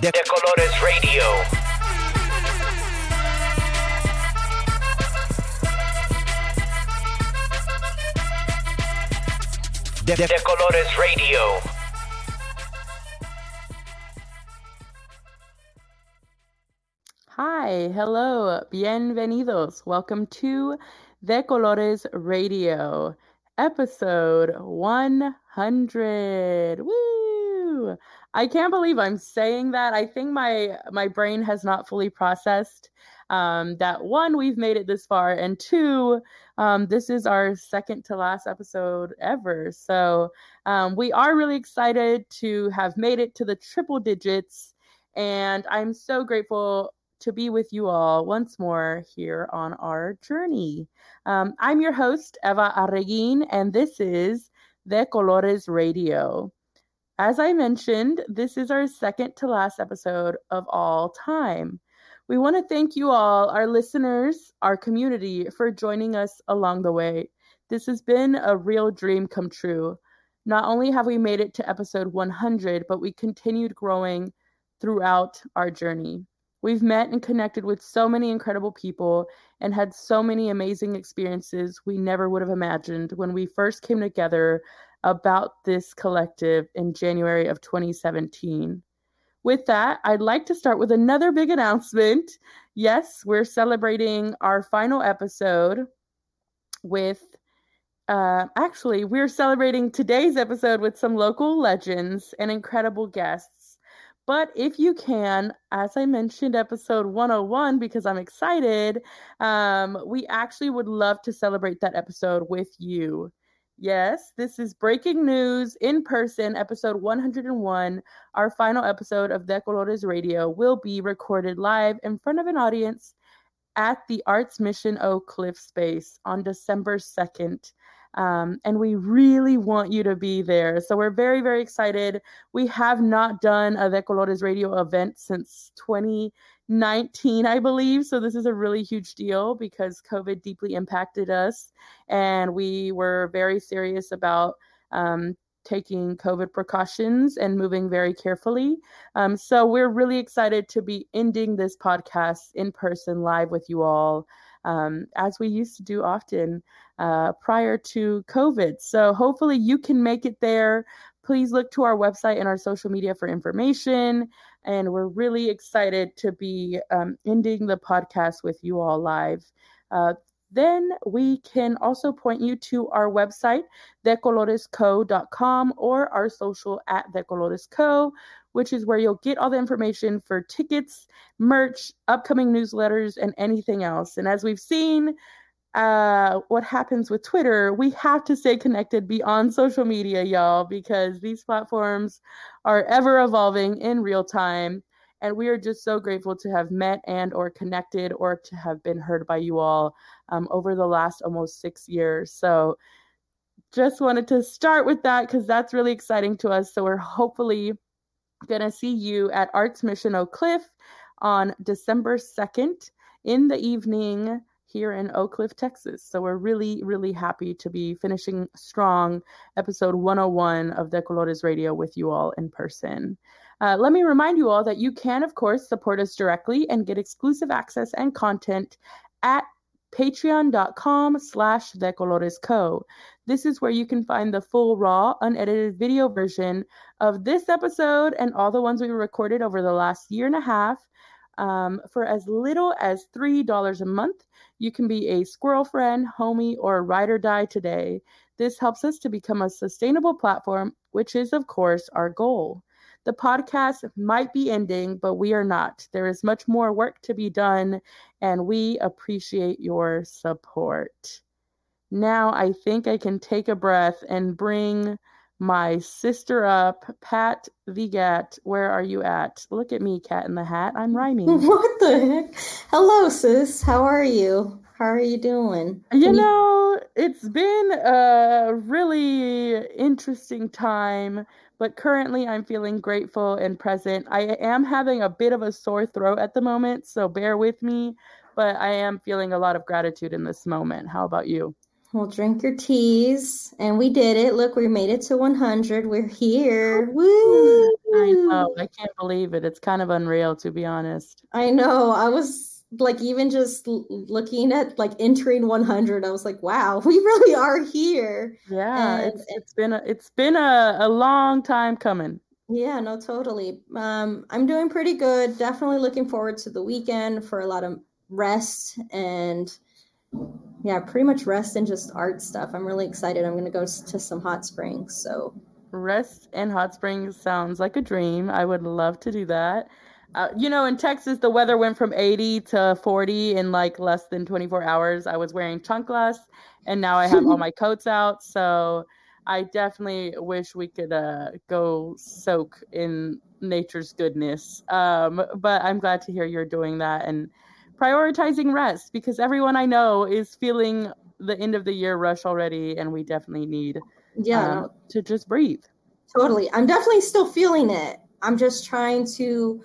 de, de Colores Radio. De, de Colores Radio. Hi, hello, bienvenidos. Welcome to De Colores Radio, episode 100. Woo! I can't believe I'm saying that. I think my my brain has not fully processed um, that one, we've made it this far, and two, um, this is our second to last episode ever. So um, we are really excited to have made it to the triple digits, and I'm so grateful to be with you all once more here on our journey. Um, I'm your host, Eva Arreguin, and this is De Colores Radio. As I mentioned, this is our second to last episode of all time. We want to thank you all, our listeners, our community, for joining us along the way. This has been a real dream come true. Not only have we made it to episode 100, but we continued growing throughout our journey. We've met and connected with so many incredible people and had so many amazing experiences we never would have imagined when we first came together about this collective in January of 2017. With that, I'd like to start with another big announcement. Yes, we're celebrating our final episode with uh, actually, we're celebrating today's episode with some local legends and incredible guests. But if you can, as I mentioned, episode 101, because I'm excited, um, we actually would love to celebrate that episode with you. Yes, this is breaking news in person, episode 101. Our final episode of De Colores Radio will be recorded live in front of an audience at the Arts Mission Oak Cliff Space on December 2nd. Um, and we really want you to be there. So we're very, very excited. We have not done a De Colores radio event since 2019, I believe. So this is a really huge deal because COVID deeply impacted us. And we were very serious about um, taking COVID precautions and moving very carefully. Um, so we're really excited to be ending this podcast in person live with you all um, as we used to do often uh, prior to COVID. So hopefully you can make it there. Please look to our website and our social media for information. And we're really excited to be um, ending the podcast with you all live. Uh, then we can also point you to our website, decoloresco.com, or our social at decoloresco, which is where you'll get all the information for tickets, merch, upcoming newsletters, and anything else. And as we've seen, uh, what happens with Twitter, we have to stay connected beyond social media, y'all, because these platforms are ever evolving in real time. And we are just so grateful to have met and or connected or to have been heard by you all um, over the last almost six years. So just wanted to start with that because that's really exciting to us. So we're hopefully going to see you at Arts Mission Oak Cliff on December 2nd in the evening here in Oak Cliff, Texas. So we're really, really happy to be finishing strong episode 101 of De Colores Radio with you all in person. Uh, let me remind you all that you can, of course, support us directly and get exclusive access and content at patreon.com slash decoloresco. This is where you can find the full raw, unedited video version of this episode and all the ones we recorded over the last year and a half. Um, for as little as $3 a month, you can be a squirrel friend, homie, or ride or die today. This helps us to become a sustainable platform, which is, of course, our goal. The podcast might be ending, but we are not. There is much more work to be done, and we appreciate your support. Now I think I can take a breath and bring my sister up, Pat Vigat. Where are you at? Look at me, Cat in the Hat. I'm rhyming. What the heck? Hello, sis. How are you? How are you doing? You know, it's been a really interesting time, but currently I'm feeling grateful and present. I am having a bit of a sore throat at the moment, so bear with me, but I am feeling a lot of gratitude in this moment. How about you? Well, drink your teas. And we did it. Look, we made it to 100. We're here. Woo! I know. I can't believe it. It's kind of unreal, to be honest. I know. I was like, even just looking at like entering 100, I was like, wow, we really are here. Yeah, And- it's it's been a, it's been a, a long time coming. Yeah, no, totally. Um, I'm doing pretty good. Definitely looking forward to the weekend for a lot of rest and yeah, pretty much rest and just art stuff. I'm really excited. I'm going to go to some hot springs. So, Rest and hot springs sounds like a dream. I would love to do that. Uh, you know, in Texas, the weather went from 80 to 40 in like less than 24 hours. I was wearing chanclas, and now I have all my coats out. So I definitely wish we could uh, go soak in nature's goodness. Um, but I'm glad to hear you're doing that and prioritizing rest because everyone I know is feeling the end of the year rush already, and we definitely need yeah, um, to just breathe. totally. I'm definitely still feeling it. I'm just trying to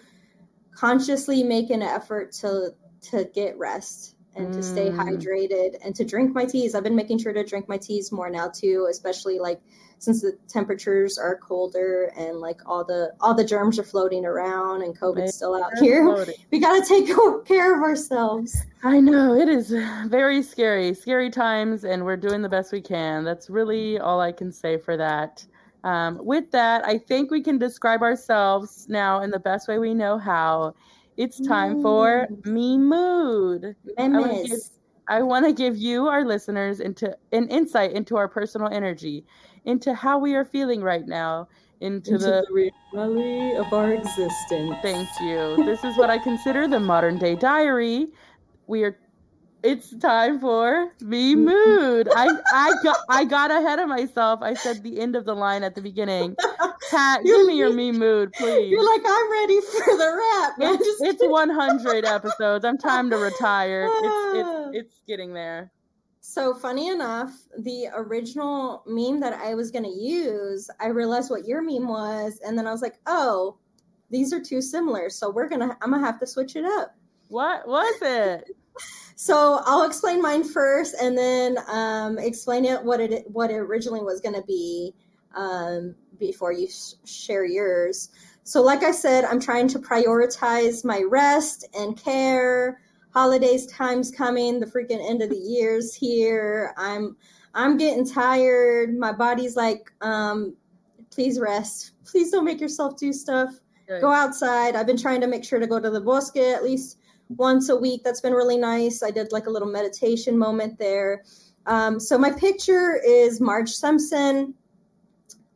consciously make an effort to to get rest and to stay Mm. hydrated and to drink my teas. I've been making sure to drink my teas more now too, especially like since the temperatures are colder and like all the all the germs are floating around and COVID's still out here. Floating. We got to take care of ourselves. I know it is very scary, scary times, and we're doing the best we can. That's really all I can say for that. Um, with that, I think we can describe ourselves now in the best way we know how. It's time for me mood. I want to give you, our listeners, into an insight into our personal energy, into how we are feeling right now, into, the reality of our existence. Thank you. This is what I consider the modern day diary. We are. It's time for me mood. I I got I got ahead of myself. I said the end of the line at the beginning. Pat, give me your me mood, please. You're like, I'm ready for the rap, man. It's, Just it's 100 episodes. I'm time to retire. It's it's it's getting there. So funny enough, the original meme that I was gonna use, I realized what your meme was, and then I was like, oh, these are too similar. So we're gonna I'm gonna have to switch it up. What was it? So I'll explain mine first, and then um, explain it what it what it originally was gonna be um, before you sh- share yours. So, like I said, I'm trying to prioritize my rest and care. Holidays time's coming. The freaking end of the year's here. I'm I'm getting tired. My body's like, um, please rest. Please don't make yourself do stuff. Good. Go outside. I've been trying to make sure to go to the bosque at least once a week. That's been really nice. I did like a little meditation moment there. Um, so my picture is Marge Simpson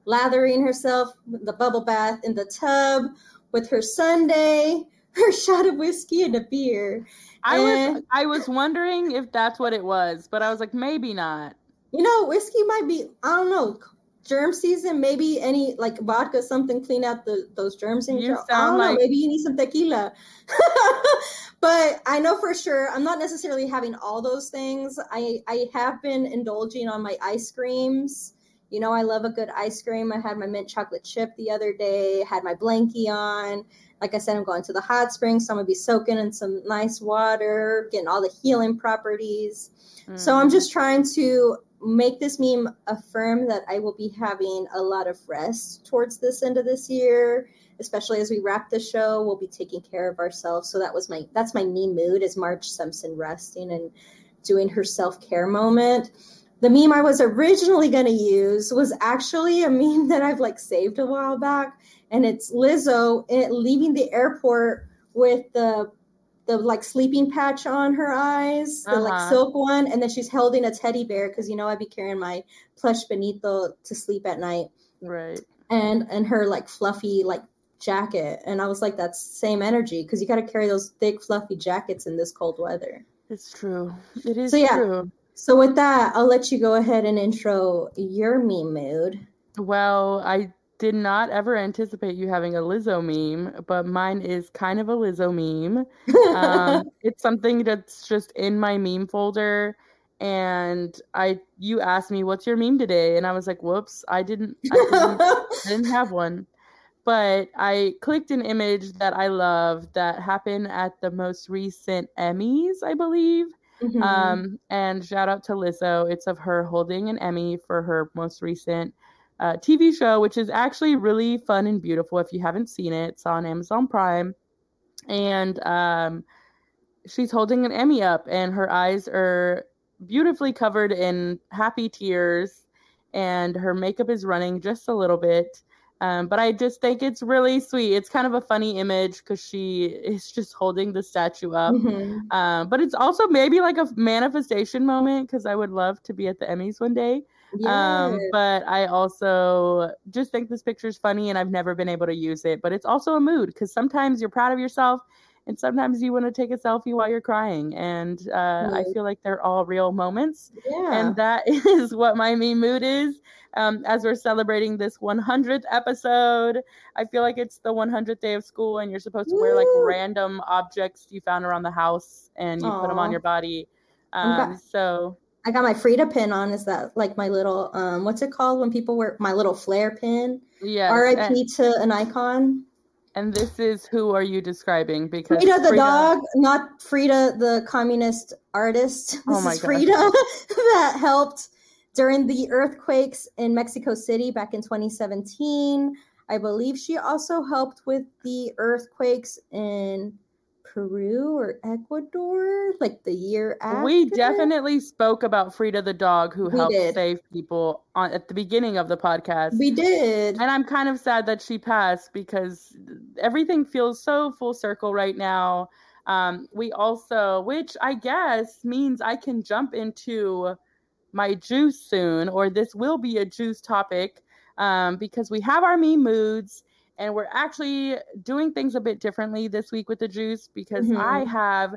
lathering herself in the bubble bath in the tub with her sundae, her shot of whiskey, and a beer. I Eh. was I was wondering if that's what it was, but I was like maybe not. You know, whiskey might be, I don't know, germ season. Maybe any like vodka, something clean out the those germs in You your I don't know. like- Maybe you need some tequila. but I know for sure I'm not necessarily having all those things. I I have been indulging on my ice creams. You know, I love a good ice cream. I had my mint chocolate chip the other day. Had my blankie on. Like I said, I'm going to the hot springs, so I'm gonna be soaking in some nice water, getting all the healing properties. So Mm. I'm just trying to make this meme affirm that I will be having a lot of rest towards this end of this year, especially as we wrap the show. We'll be taking care of ourselves. So that was my that's my meme mood is Marge Simpson resting and doing her self care moment. The meme I was originally going to use was actually a meme that I've like saved a while back, and it's Lizzo eh, leaving the airport with the the like sleeping patch on her eyes, the like Uh-huh. silk one, and then she's holding a teddy bear because you know I'd be carrying my plush Benito to sleep at night, right. and and her like fluffy like jacket, and I was like that's same energy because you got to carry those thick fluffy jackets in this cold weather. It's true. It is So, yeah. true. So with that, I'll let you go ahead and intro your meme mood. Well, I did not ever anticipate you having a Lizzo meme, but mine is kind of a Lizzo meme. Um, it's something that's just in my meme folder. And I, you asked me, "What's your meme today?" And I was like, "Whoops, I didn't, I didn't, I didn't have one." But I clicked an image that I love that happened at the most recent Emmys, I believe. Mhm. Um, and shout out to Lizzo. It's of her holding an Emmy for her most recent uh, TV show, which is actually really fun and beautiful. If you haven't seen it, it's on Amazon Prime. And um, she's holding an Emmy up, and her eyes are beautifully covered in happy tears, and her makeup is running just a little bit. Um, but I just think it's really sweet. It's kind of a funny image because she is just holding the statue up. Mhm. Um, but it's also maybe like a manifestation moment because I would love to be at the Emmys one day. Um, but I also just think this picture is funny and I've never been able to use it. But it's also a mood because sometimes you're proud of yourself and sometimes you want to take a selfie while you're crying. And uh, I feel like they're all real moments. yeah. And that is what my me mood is. Um, as we're celebrating this 100th episode, I feel like it's the 100th day of school, and you're supposed to wear like random objects you found around the house, and you put them on your body. Um, got- so I got my Frida pin on. Is that like my little um what's it called when people wear my little flare pin? yes, R.I.P. and, to an icon. And this is who are you describing? Because Frida the Frida- dog, not Frida the communist artist. Oh this Oh my is. Frida that helped during the earthquakes in Mexico City back in 2017. I believe she also helped with the earthquakes in Peru or Ecuador, like the year after. We definitely spoke about Frida the dog who We helped did. save people on at the beginning of the podcast. we did. and I'm kind of sad that she passed because everything feels so full circle right now. Um, we also, which I guess means I can jump into my juice soon, or this will be a juice topic um, because we have our meme moods and we're actually doing things a bit differently this week with the juice because Mhm. I have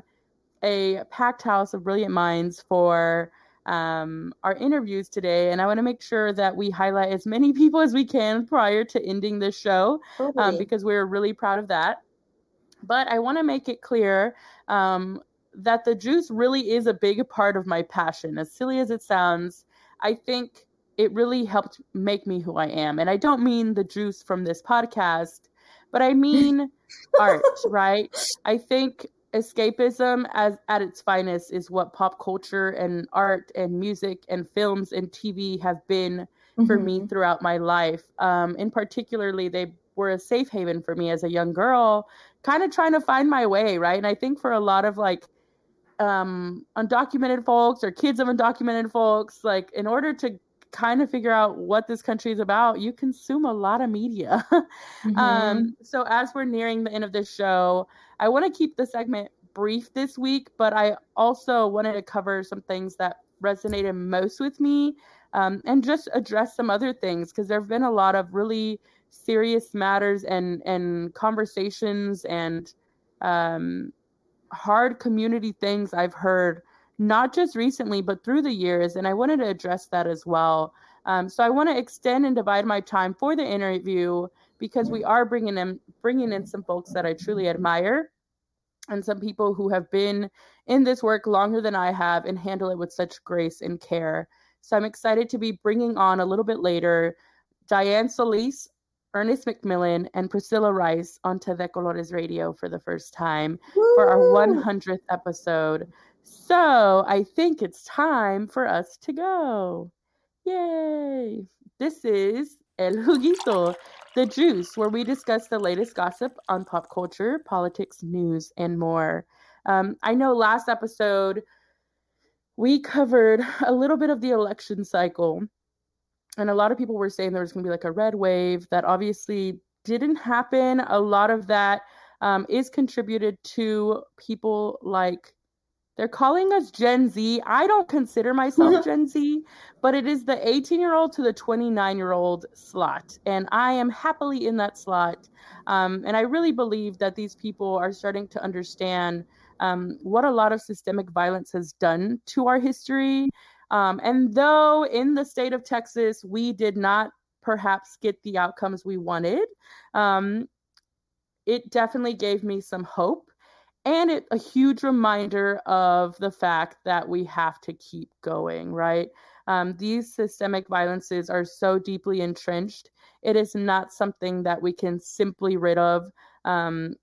a packed house of brilliant minds for um, our interviews today, and I want to make sure that we highlight as many people as we can prior to ending this show um, because we're really proud of that. But I want to make it clear um, that the juice really is a big part of my passion. As silly as it sounds, I think it really helped make me who I am. And I don't mean the juice from this podcast, but I mean art, right? I think escapism as at its finest is what pop culture and art and music and films and TV have been for me Mhm. throughout my life. Um, in particularly, they were a safe haven for me as a young girl, kind of trying to find my way, right? And I think for a lot of like um, undocumented folks or kids of undocumented folks, like in order to kind of figure out what this country is about, you consume a lot of media. Mhm. Um, so as we're nearing the end of this show, I want to keep the segment brief this week, but I also wanted to cover some things that resonated most with me um, and just address some other things because there have been a lot of really serious matters and and conversations and um, hard community things I've heard not just recently but through the years, and I wanted to address that as well. Um, so I want to extend and divide my time for the interview because we are bringing in bringing in some folks that I truly admire and some people who have been in this work longer than I have and handle it with such grace and care. So I'm excited to be bringing on a little bit later Diane Solis, Ernest McMillan, and Priscilla Rice onto De Colores Radio for the first time for our 100th episode. So I think it's time for us to go. Yay! This is El Juguito, the juice, where we discuss the latest gossip on pop culture, politics, news, and more. Um, I know last episode we covered a little bit of the election cycle, and a lot of people were saying there was going to be like a red wave that obviously didn't happen. A lot of that um, is contributed to people like they're calling us Gen Z. I don't consider myself Gen Z, but it is the 18 year old to the 29 year old slot. And I am happily in that slot. Um, and I really believe that these people are starting to understand um, what a lot of systemic violence has done to our history. Um, and though in the state of Texas, we did not perhaps get the outcomes we wanted, um, it definitely gave me some hope and it, a huge reminder of the fact that we have to keep going, right? Um, these systemic violences are so deeply entrenched. It is not something that we can simply rid of um,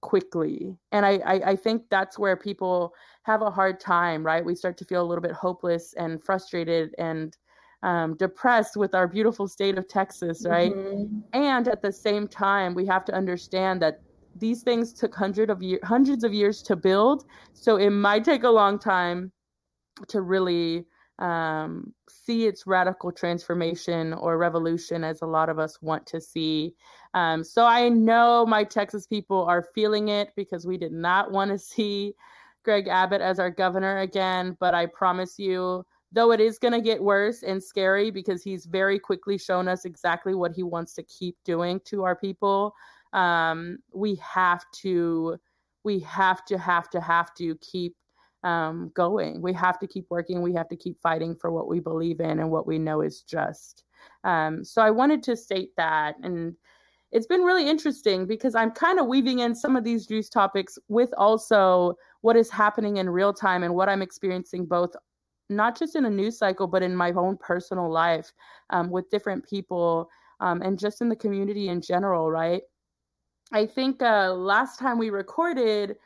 quickly. And I, I, I think that's where people have a hard time, right? We start to feel a little bit hopeless and frustrated and um, depressed with our beautiful state of Texas, right? Mm-hmm. And at the same time, we have to understand that these things took hundred of year, hundreds of years to build, so it might take a long time to really um, see its radical transformation or revolution as a lot of us want to see. Um, so I know my Texas people are feeling it because we did not want to see Greg Abbott as our governor again, but I promise you though it is going to get worse and scary because he's very quickly shown us exactly what he wants to keep doing to our people um, we have to we have to have to have to keep um, going. We have to keep working. We have to keep fighting for what we believe in and what we know is just. Um, so i wanted to state that and it's been really interesting because i'm kind of weaving in some of these juice topics with also what is happening in real time and what i'm experiencing both not just in a news cycle, but in my own personal life um, with different people um, and just in the community in general, right? I think uh, last time we recorded,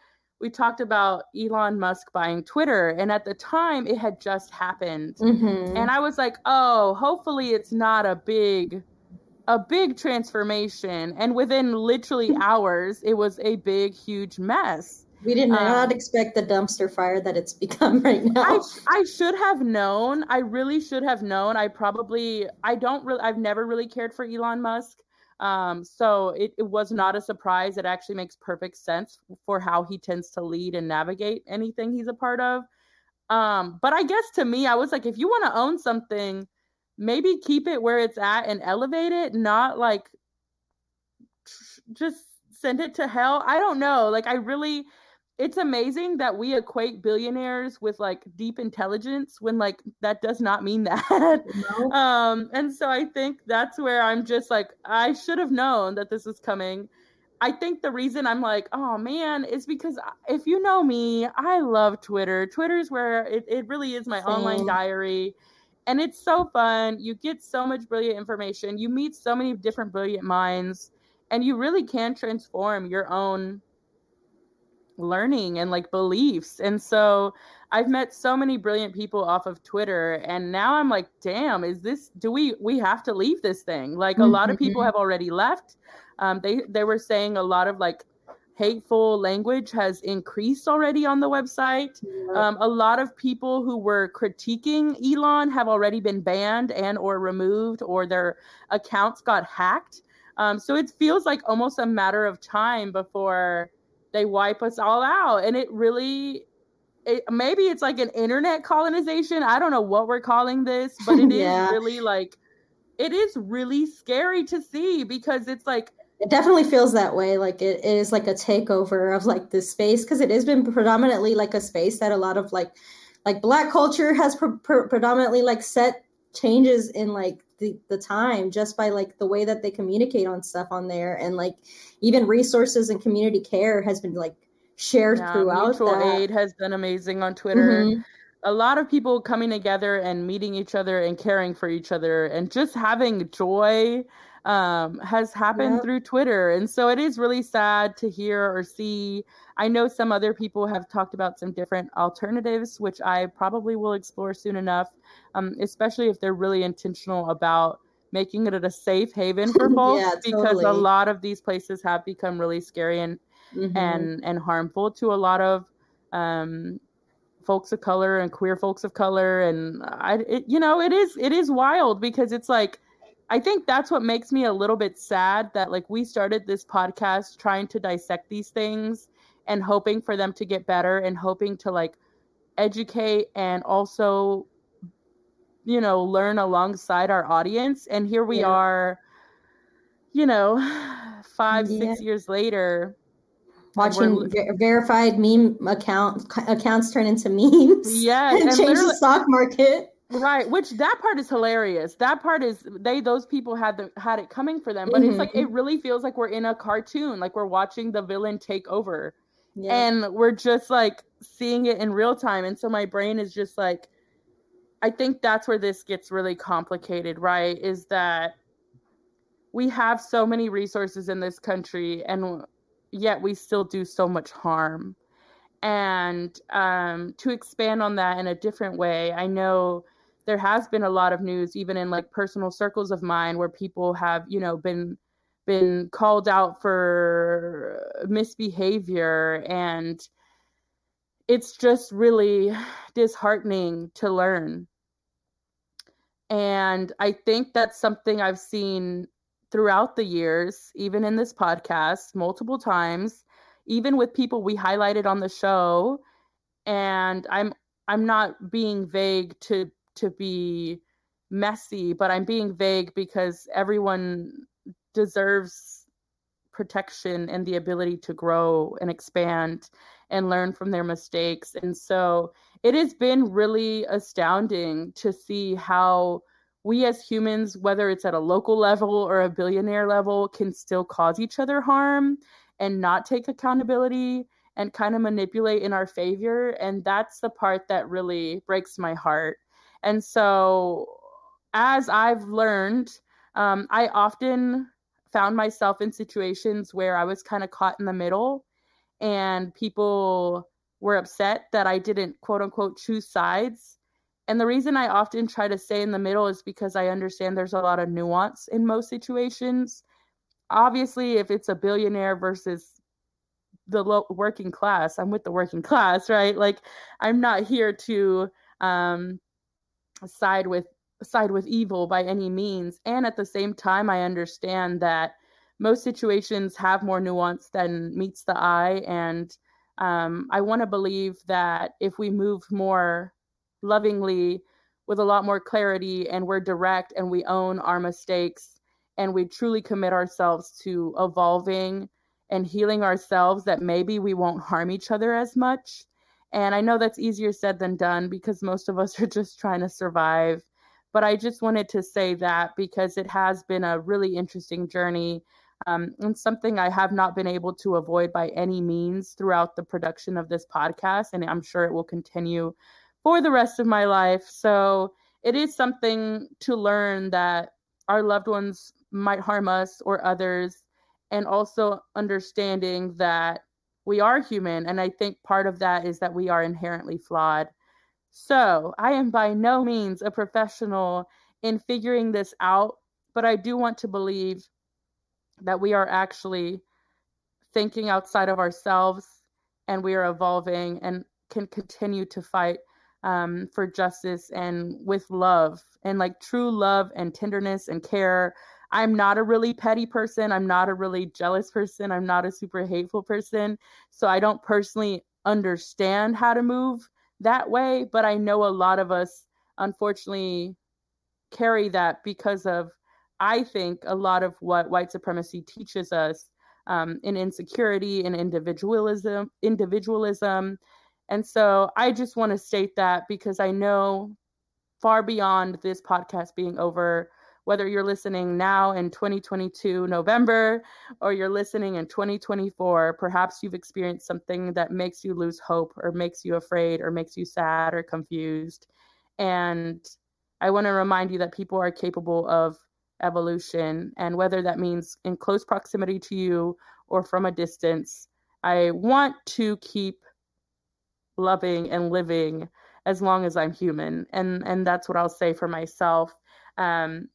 we talked about Elon Musk buying Twitter, and at the time it had just happened, mm-hmm. and I was like, "Oh, hopefully it's not a big, a big transformation." And within literally hours, it was a big, huge mess. We did not um, expect the dumpster fire that it's become right now. I, I should have known. I really should have known. I probably I don't really I've never really cared for Elon Musk. Um, so it, it was not a surprise. It actually makes perfect sense for how he tends to lead and navigate anything he's a part of. Um, but I guess to me, I was like, if you want to own something, maybe keep it where it's at and elevate it, not like just send it to hell. I don't know. Like I really it's amazing that we equate billionaires with like deep intelligence when like that does not mean that. No. um and so i think that's where i'm just like i should have known that this was coming. I think the reason i'm like oh man is because if you know me i love twitter. Twitter's where it, it really is my Same. online diary. And it's so fun. You get so much brilliant information. You meet so many different brilliant minds. And you really can transform your own learning and like beliefs. And so I've met so many brilliant people off of Twitter and now I'm like, damn, is this do we we have to leave this thing? Like a mm-hmm. lot of people mm-hmm. have already left. Um they they were saying a lot of like hateful language has increased already on the website. Um, a lot of people who were critiquing Elon have already been banned and or removed or their accounts got hacked. Um, so it feels like almost a matter of time before they wipe us all out. And it really it, maybe it's like an internet colonization. I don't know what we're calling this but it yeah. is really like it is really scary to see because it's like it definitely feels that way. Like it is like a takeover of like this space because it has been predominantly like a space that a lot of like like black culture has pre- pre- predominantly like set changes in like the, the time just by like the way that they communicate on stuff on there and like even resources and community care has been like shared yeah, throughout mutual that. aid has been amazing on twitter mm-hmm. a lot of people coming together and meeting each other and caring for each other and just having joy um, has happened through Twitter. And so it is really sad to hear or see. I know some other people have talked about some different alternatives, which I probably will explore soon enough, um, especially if they're really intentional about making it a safe haven for folks yeah, because totally. a lot of these places have become really scary and mm-hmm. and and harmful to a lot of um, folks of color and queer folks of color and I it, you know it is it is wild because it's like I think that's what makes me a little bit sad that like we started this podcast trying to dissect these things and hoping for them to get better and hoping to like educate and also you know learn alongside our audience and here we yeah. are you know 5 yeah. 6 years later watching ver- verified meme account accounts turn into memes yeah and, and change the stock market Right, which that part is hilarious. That part is they those people had the had it coming for them, but mm-hmm. it's like it really feels like we're in a cartoon, like we're watching the villain take over. Yeah. And we're just like seeing it in real time and so my brain is just like I think that's where this gets really complicated, right? Is that we have so many resources in this country and yet we still do so much harm. And um, to expand on that in a different way, I know there has been a lot of news, even in like personal circles of mine, where people have, you know, been been called out for misbehavior. And it's just really disheartening to learn. And i think that's something i've seen throughout the years even in this podcast multiple times even with people we highlighted on the show. And i'm i'm not being vague to to be messy but i'm being vague because everyone deserves protection and the ability to grow and expand and learn from their mistakes. And so it has been really astounding to see how we as humans, whether it's at a local level or a billionaire level, can still cause each other harm and not take accountability and kind of manipulate in our favor. And that's the part that really breaks my heart. And so, as I've learned, um, I often found myself in situations where I was kind of caught in the middle and people were upset that I didn't quote unquote choose sides. And the reason I often try to stay in the middle is because I understand there's a lot of nuance in most situations. Obviously, if it's a billionaire versus the low working class, I'm with the working class, right? Like I'm not here to um, side with side with evil by any means. And at the same time, I understand that most situations have more nuance than meets the eye. And um, I want to believe that if we move more lovingly with a lot more clarity and we're direct and we own our mistakes and we truly commit ourselves to evolving and healing ourselves, that maybe we won't harm each other as much. And I know that's easier said than done because most of us are just trying to survive but I just wanted to say that because it has been a really interesting journey um, and something I have not been able to avoid by any means throughout the production of this podcast. And I'm sure it will continue for the rest of my life. So it is something to learn that our loved ones might harm us or others, and also understanding that we are human. And I think part of that is that we are inherently flawed. So I am by no means a professional in figuring this out, but I do want to believe that we are actually thinking outside of ourselves and we are evolving and can continue to fight um, for justice and with love and like true love and tenderness and care. I'm not a really petty person. I'm not a really jealous person. I'm not a super hateful person. So I don't personally understand how to move that way, but I know a lot of us unfortunately carry that because of I think a lot of what white supremacy teaches us um, in insecurity and individualism, individualism. And so I just want to state that because I know far beyond this podcast being over, whether you're listening now in 2022 November or you're listening in 2024, perhaps you've experienced something that makes you lose hope or makes you afraid or makes you sad or confused. And I want to remind you that people are capable of evolution, and whether that means in close proximity to you or from a distance, I want to keep loving and living as long as I'm human. And and that's what I'll say for myself. Um,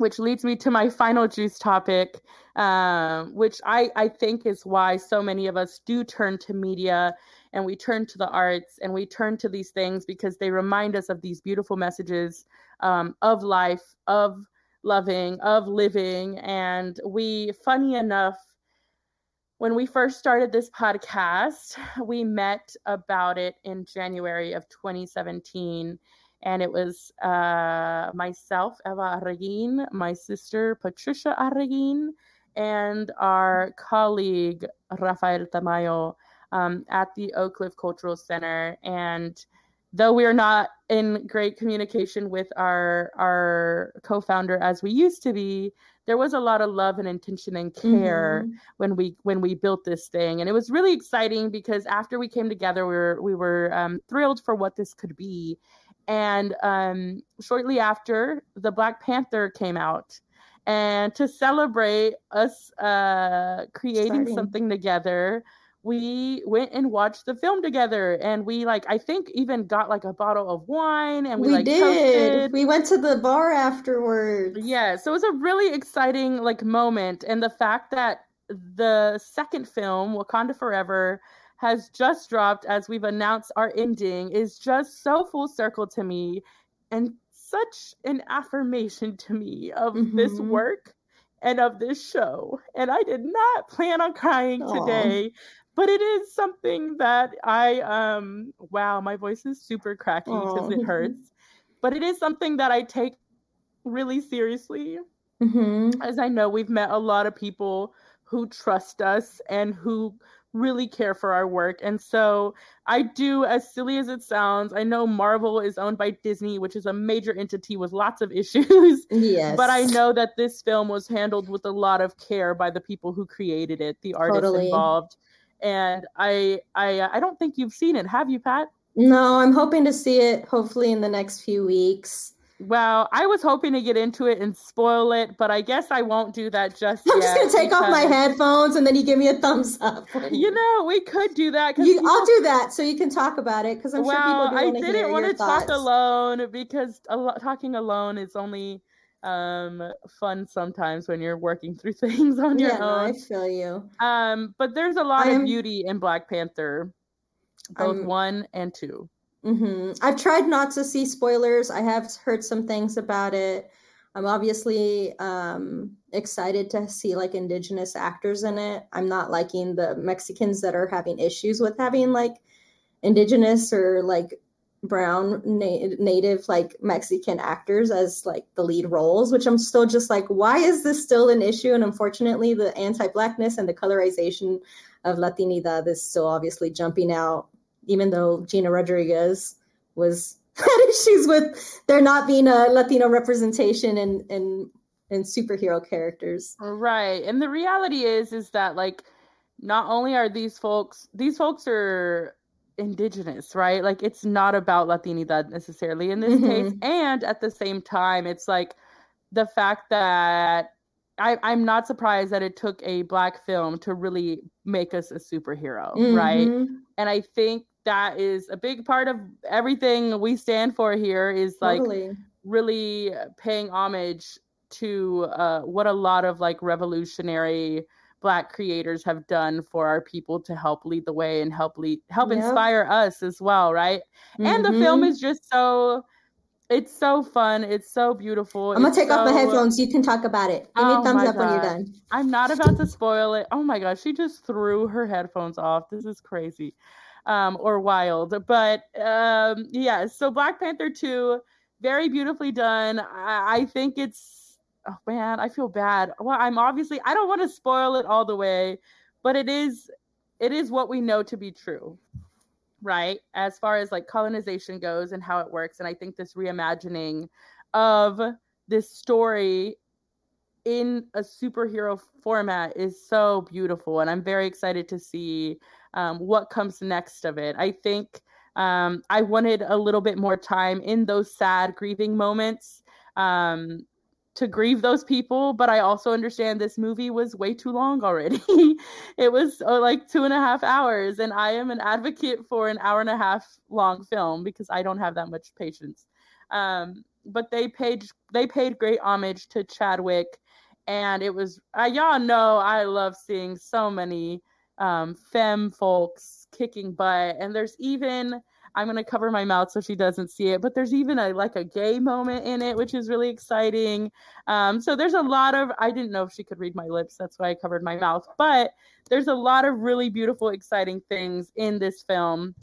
which leads me to my final juice topic, um, which I, I think is why so many of us do turn to media and we turn to the arts and we turn to these things because they remind us of these beautiful messages um, of life, of loving, of living. And we, funny enough, when we first started this podcast, we met about it in January of 2017 and it was uh, myself, Eva Arreguin, my sister, Patricia Arreguin, and our colleague, Rafael Tamayo, um, at the Oak Cliff Cultural Center. And though we are not in great communication with our our co-founder as we used to be, there was a lot of love and intention and care mm-hmm. when we when we built this thing, and it was really exciting because after we came together, we were we were um, thrilled for what this could be, and um, shortly after, the Black Panther came out. And to celebrate us uh, creating Starting. something together, we went and watched the film together. And we, like, I think even got like a bottle of wine and we, We like did. toasted. We went to the bar afterwards. Yeah, so it was a really exciting like moment, and the fact that the second film, Wakanda Forever, has just dropped as we've announced our ending is just so full circle to me, and such an affirmation to me of this Mhm. work and of this show. And I did not plan on crying Aw. today. But it is something that I um wow, my voice is super cracky because it hurts. But it is something that I take really seriously hmm as I know we've met a lot of people who trust us and who really care for our work. And so I do, as silly as it sounds, I know Marvel is owned by Disney, which is a major entity with lots of issues. Yes. But I know that this film was handled with a lot of care by the people who created it, the artists Totally. involved. And I, I, I don't think you've seen it, have you, Pat? No, I'm hoping to see it hopefully in the next few weeks. Well, I was hoping to get into it and spoil it, but I guess I won't do that just I'm just gonna take off my headphones and then you give me a thumbs up. You know, we could do that You, I'll do that so you can talk about it because I'm well, sure people do I want to hear didn't want to talk thoughts. alone because talking alone is only um fun sometimes when you're working through things on your Yeah, no, I own. feel you. Um, but there's a lot I of beauty in Black Panther, both I'm- one and two. Hmm I've tried not to see spoilers. I have heard some things about it. I'm obviously um, excited to see like indigenous actors in it. I'm not liking the Mexicans that are having issues with having like indigenous or like brown na- native like Mexican actors as like the lead roles, which I'm still just like, why is this still an issue? And unfortunately, the anti-blackness and the colorization of Latinidad is still obviously jumping out even though Gina Rodriguez was had issues with there not being a Latino representation in in in superhero characters. Right. And the reality is is that like not only are these folks these folks are indigenous, right? Like it's not about Latinidad necessarily in this case. And at the same time, it's like the fact that I, I'm not surprised that it took a black film to really make us a superhero, right? Mhm. And I think that is a big part of everything we stand for here is like Totally. really paying homage to uh, what a lot of like revolutionary black creators have done for our people to help lead the way and help lead help Yep. inspire us as well right and the film Mhm. is just so it's so fun it's so beautiful I'm gonna it's take off my so- headphones. You can talk about it. Give me Oh a thumbs up when you're done. I'm not about to spoil it. Oh my gosh, she just threw her headphones off. This is crazy. Um, or wild. But um yeah, so Black Panther 2, very beautifully done. I, I think it's oh man, I feel bad. Well, I'm obviously I don't want to spoil it all the way, but it is it is what we know to be true. Right? As far as like colonization goes and how it works. And I think this reimagining of this story in a superhero format is so beautiful and i'm very excited to see um, what comes next of it. I think um, i wanted a little bit more time in those sad grieving moments um, to grieve those people but i also understand this movie was way too long already. It was uh, like two and a half hours and i am an advocate for an hour and a half long film because i don't have that much patience. Um, but they paid they paid great homage to chadwick and it was uh, y'all know I love seeing so many um, femme folks kicking butt, and there's even I'm gonna cover my mouth so she doesn't see it, but there's even a like a gay moment in it, which is really exciting. Um, so there's a lot of I didn't know if she could read my lips, that's why I covered my mouth, but there's a lot of really beautiful, exciting things in this film,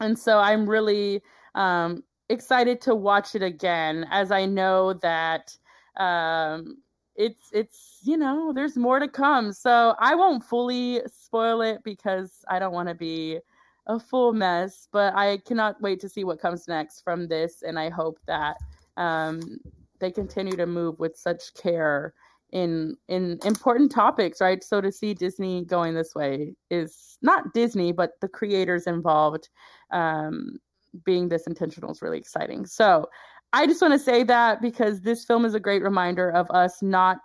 and so I'm really um, excited to watch it again, as I know that um it's it's you know there's more to come. So i won't fully spoil it because i don't want to be a full mess but i cannot wait to see what comes next from this and i hope that um, they continue to move with such care in in important topics right? So to see disney going this way is not disney but the creators involved um, being this intentional is really exciting. So I just want to say that because this film is a great reminder of us not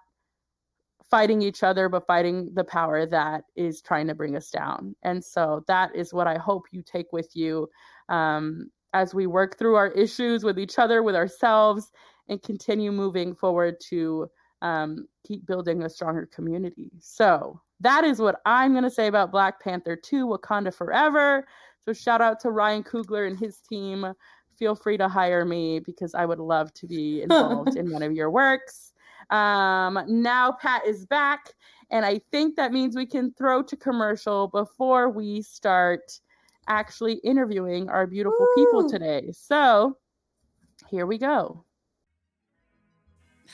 fighting each other, but fighting the power that is trying to bring us down. And so that is what I hope you take with you um, as we work through our issues with each other, with ourselves, and continue moving forward to um, keep building a stronger community. So that is what I'm going to say about Black Panther 2 Wakanda Forever. So shout out to Ryan Coogler and his team. Feel free to hire me because I would love to be involved in one of your works. Um, now Pat is back, and I think that means we can throw to commercial before we start actually interviewing our beautiful Woo! people today. So here we go.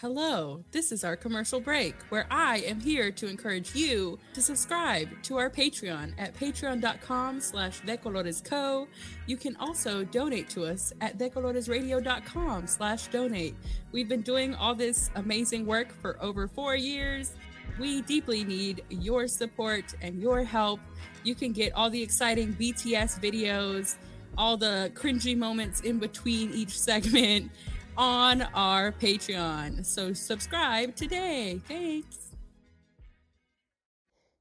Hello, this is our commercial break where I am here to encourage you to subscribe to our Patreon at patreon.com slash decoloresco. You can also donate to us at decoloresradio.com slash donate. We've been doing all this amazing work for over four years. We deeply need your support and your help. You can get all the exciting BTS videos, all the cringy moments in between each segment on our Patreon. So subscribe today. Thanks.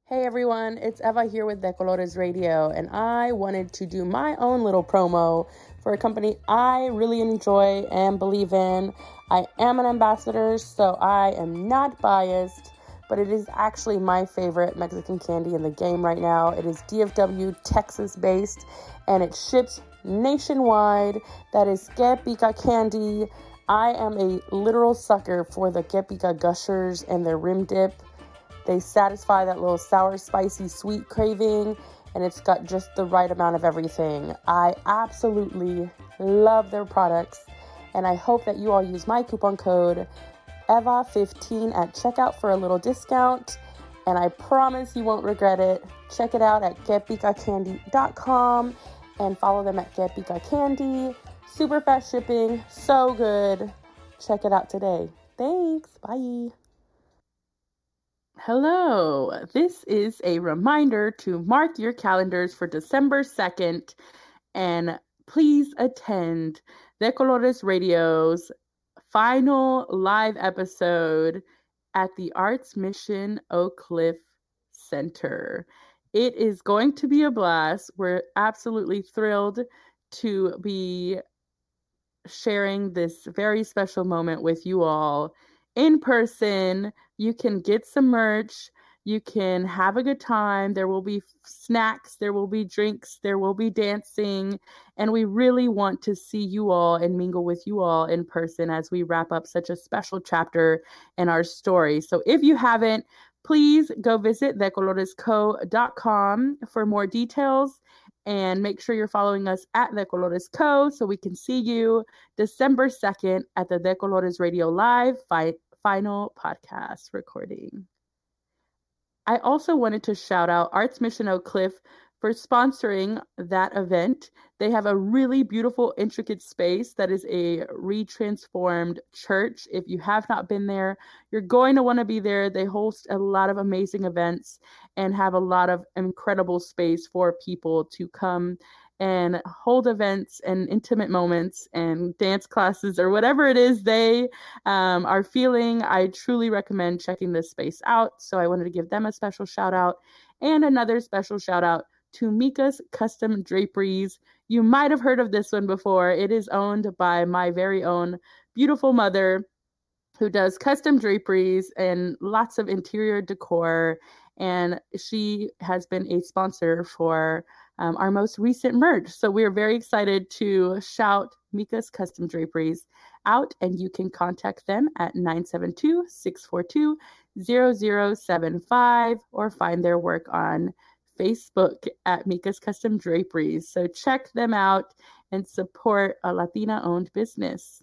Hey everyone, it's Eva here with De Colores Radio, and I wanted to do my own little promo for a company I really enjoy and believe in. I am an ambassador, so I am not biased, but it is actually my favorite Mexican candy in the game right now. It is DFW Texas based and it ships nationwide. That is Pica Candy. I am a literal sucker for the Pica Gushers and their rim dip. They satisfy that little sour, spicy, sweet craving, and it's got just the right amount of everything. I absolutely love their products, and I hope that you all use my coupon code EVA15 at checkout for a little discount. And I promise you won't regret it. Check it out at quepicacandy.com and follow them at Get Candy. Super fast shipping, so good. Check it out today. Thanks. Bye. Hello. This is a reminder to mark your calendars for December 2nd and please attend De Colores Radio's final live episode at the Arts Mission Oak Cliff Center. It is going to be a blast. We're absolutely thrilled to be sharing this very special moment with you all in person. You can get some merch. You can have a good time. There will be snacks, there will be drinks, there will be dancing. And we really want to see you all and mingle with you all in person as we wrap up such a special chapter in our story. So if you haven't, Please go visit thecoloresco.com for more details and make sure you're following us at The so we can see you December 2nd at the De Radio Live fi- final podcast recording. I also wanted to shout out Arts Mission Oak Cliff for sponsoring that event. They have a really beautiful, intricate space that is a retransformed church. If you have not been there, you're going to want to be there. They host a lot of amazing events and have a lot of incredible space for people to come and hold events and intimate moments and dance classes or whatever it is they um, are feeling. I truly recommend checking this space out. So I wanted to give them a special shout out and another special shout out to Mika's Custom Draperies. You might have heard of this one before. It is owned by my very own beautiful mother who does custom draperies and lots of interior decor. And she has been a sponsor for um, our most recent merch. So we're very excited to shout Mika's Custom Draperies out, and you can contact them at 972 642 0075 or find their work on Facebook at Mika's Custom Draperies. So check them out and support a Latina owned business.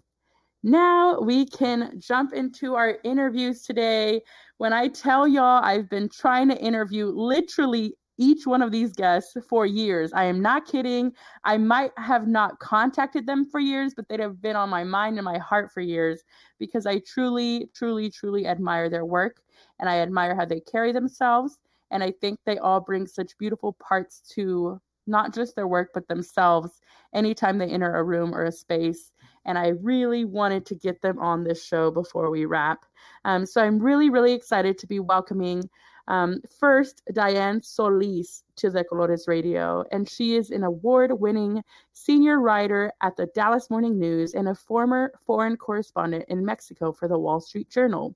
Now we can jump into our interviews today. When I tell y'all I've been trying to interview literally each one of these guests for years. I am not kidding. I might have not contacted them for years, but they'd have been on my mind and my heart for years because I truly, truly, truly admire their work and I admire how they carry themselves and I think they all bring such beautiful parts to not just their work, but themselves anytime they enter a room or a space. and I really wanted to get them on this show before we wrap. Um, so I'm really, really excited to be welcoming um, first Diane Solis to De Colores Radio, and she is an award winning senior writer at the Dallas Morning News and a former foreign correspondent in Mexico for the Wall Street Journal.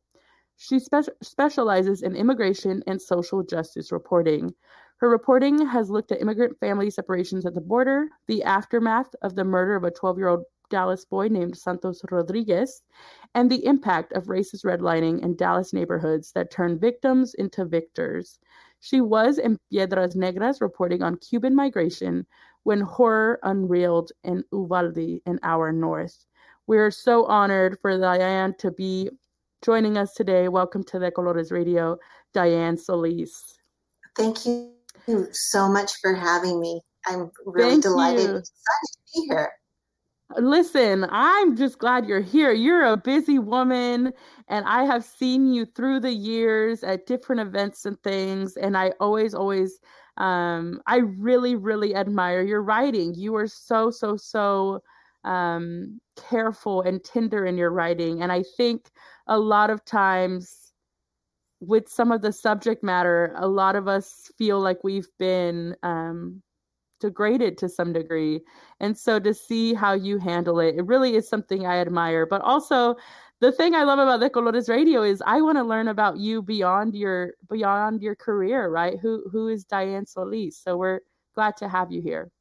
She spe- specializes in immigration and social justice reporting. Her reporting has looked at immigrant family separations at the border, the aftermath of the murder of a 12 year old Dallas boy named Santos Rodriguez, and the impact of racist redlining in Dallas neighborhoods that turned victims into victors. She was in Piedras Negras reporting on Cuban migration when horror unreeled in Uvalde in our north. We are so honored for Diane to be joining us today. Welcome to De Colores Radio, Diane Solis. Thank you so much for having me. I'm really Thank delighted to be here. Listen, I'm just glad you're here. You're a busy woman, and I have seen you through the years at different events and things. And I always, always, um, I really, really admire your writing. You are so, so, so um, careful and tender in your writing. And I think a lot of times with some of the subject matter, a lot of us feel like we've been um, degraded to some degree. And so to see how you handle it, it really is something I admire. But also, the thing I love about De Colores Radio is I want to learn about you beyond your beyond your career, right? Who who is Diane Solis? So we're glad to have you here.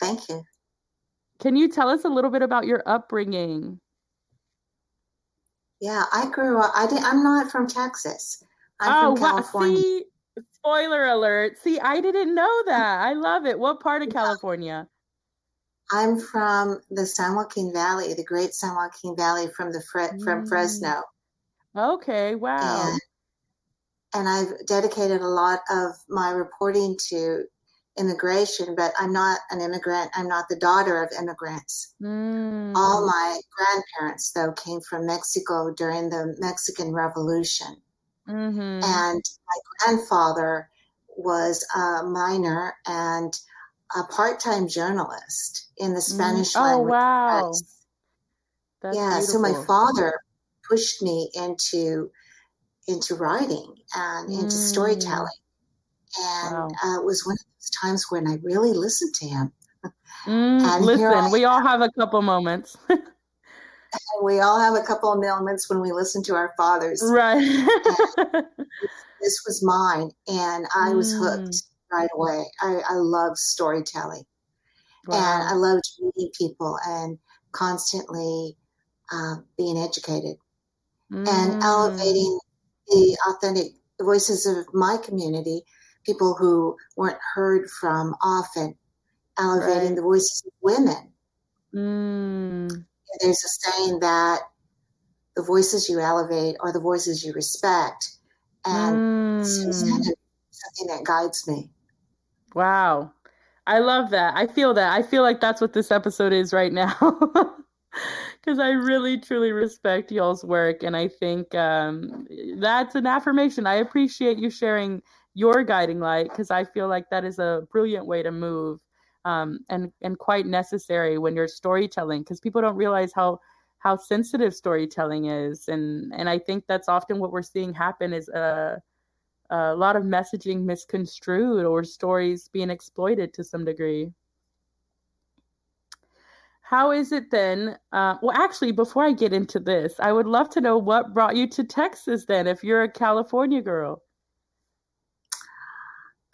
Thank you. Can you tell us a little bit about your upbringing? Yeah, I grew up. I did, I'm not from Texas. I'm oh, from wow. California. See, spoiler alert. See, I didn't know that. I love it. What part of California? I'm from the San Joaquin Valley, the Great San Joaquin Valley from the Fre- from Mm. Fresno, Okay, wow. and and I've dedicated a lot of my reporting to immigration. But I'm not an immigrant. I'm not the daughter of immigrants. Mm. All my grandparents, though, came from Mexico during the Mexican Revolution. Mhm. And my grandfather was a miner and a part time journalist in the Spanish Mm. Oh, language. wow. press. That's yeah, so my father pushed me into into writing and into Mm. storytelling. And Wow. uh, it was one of times when I really listened to him. Mm, listen, we all have a couple moments. And we all have a couple of moments when we listen to our fathers. right. This was mine, and I was Mm. hooked right away. I, I love storytelling. and I wow. loved meeting people and constantly uh, being educated and Mm. elevating the authentic voices of my community, people who weren't heard from often, elevating Right. the voices of women. Mm. There's a saying that the voices you elevate are the voices you respect, and Mm. something that guides me. Wow. I love that. I feel that. I feel like that's what this episode is right now. Because I really, truly respect y'all's work. And I think um, that's an affirmation. I appreciate you sharing your guiding light because I feel like that is a brilliant way to move um, and, and quite necessary when you're storytelling because people don't realize how how sensitive storytelling is. And, and I think that's often what we're seeing happen is a, a lot of messaging misconstrued or stories being exploited to some degree. How is it then? Uh, well, actually, before I get into this, I would love to know what brought you to Texas then, if you're a California girl.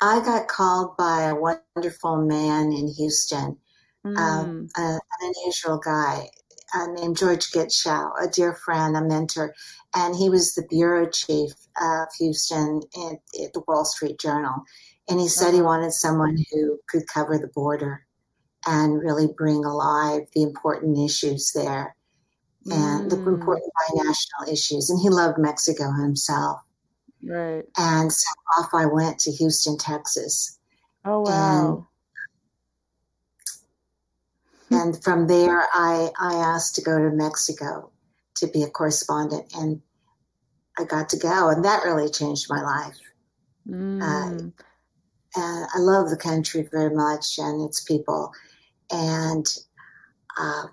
I got called by a wonderful man in Houston, Mm, um, a, an unusual guy uh, named George Getschow, a dear friend, a mentor, and he was the bureau chief of Houston at, at the Wall Street Journal. And he said he Uh-huh. wanted someone who could cover the border and really bring alive the important issues there and the mm, important binational issues. And he loved Mexico himself. Right. And so off I went to Houston, Texas. Oh, wow. and from there I, I asked to go to mexico to be a correspondent and i got to go and that really changed my life Mm, and i love the country very much and its people and uh,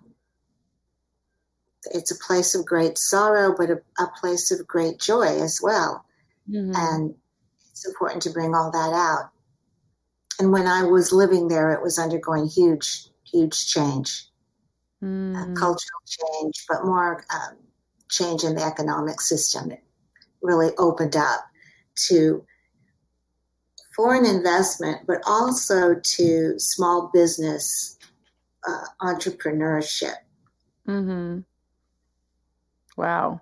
it's a place of great sorrow, but a, a place of great joy as well. Mhm. And it's important to bring all that out. And when I was living there, it was undergoing huge, huge change, uh, Mm. cultural change, but more um, change in the economic system. It really opened up to foreign investment, but also to small business uh, entrepreneurship. Mm-hmm. Wow.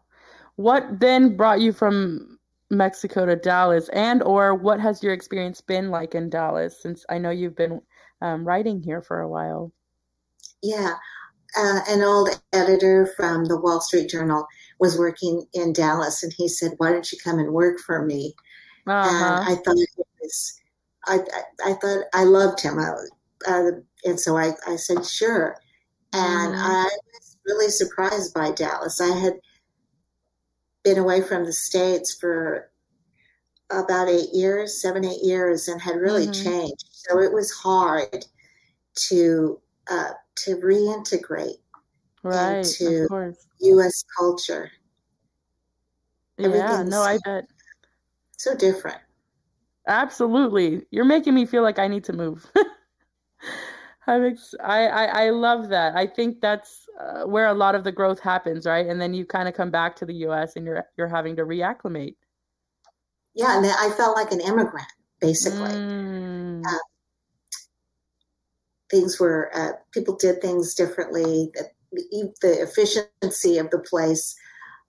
What then brought you from Mexico to Dallas, and or what has your experience been like in Dallas? Since I know you've been um, writing here for a while. Yeah. Uh, an old editor from the Wall Street Journal was working in Dallas, and he said, "Why don't you come and work for me?" Uh-huh. And I thought it was, I, I, I thought I loved him, I, uh, and so I, I said, "Sure." And Mhm. I was really surprised by Dallas. I had been away from the states for about eight years, seven, eight years, and had really Mhm. changed. So it was hard to uh, to reintegrate Right, into. U.S. culture. Yeah, no, I bet. So different. Absolutely. You're making me feel like I need to move. I'm ex- I, I, I love that. I think that's uh, where a lot of the growth happens, right? And then you kind of come back to the US and you're you're having to reacclimate. Yeah, and I felt like an immigrant, basically. Mm, Uh, Things were, uh, people did things differently. The, the efficiency of the place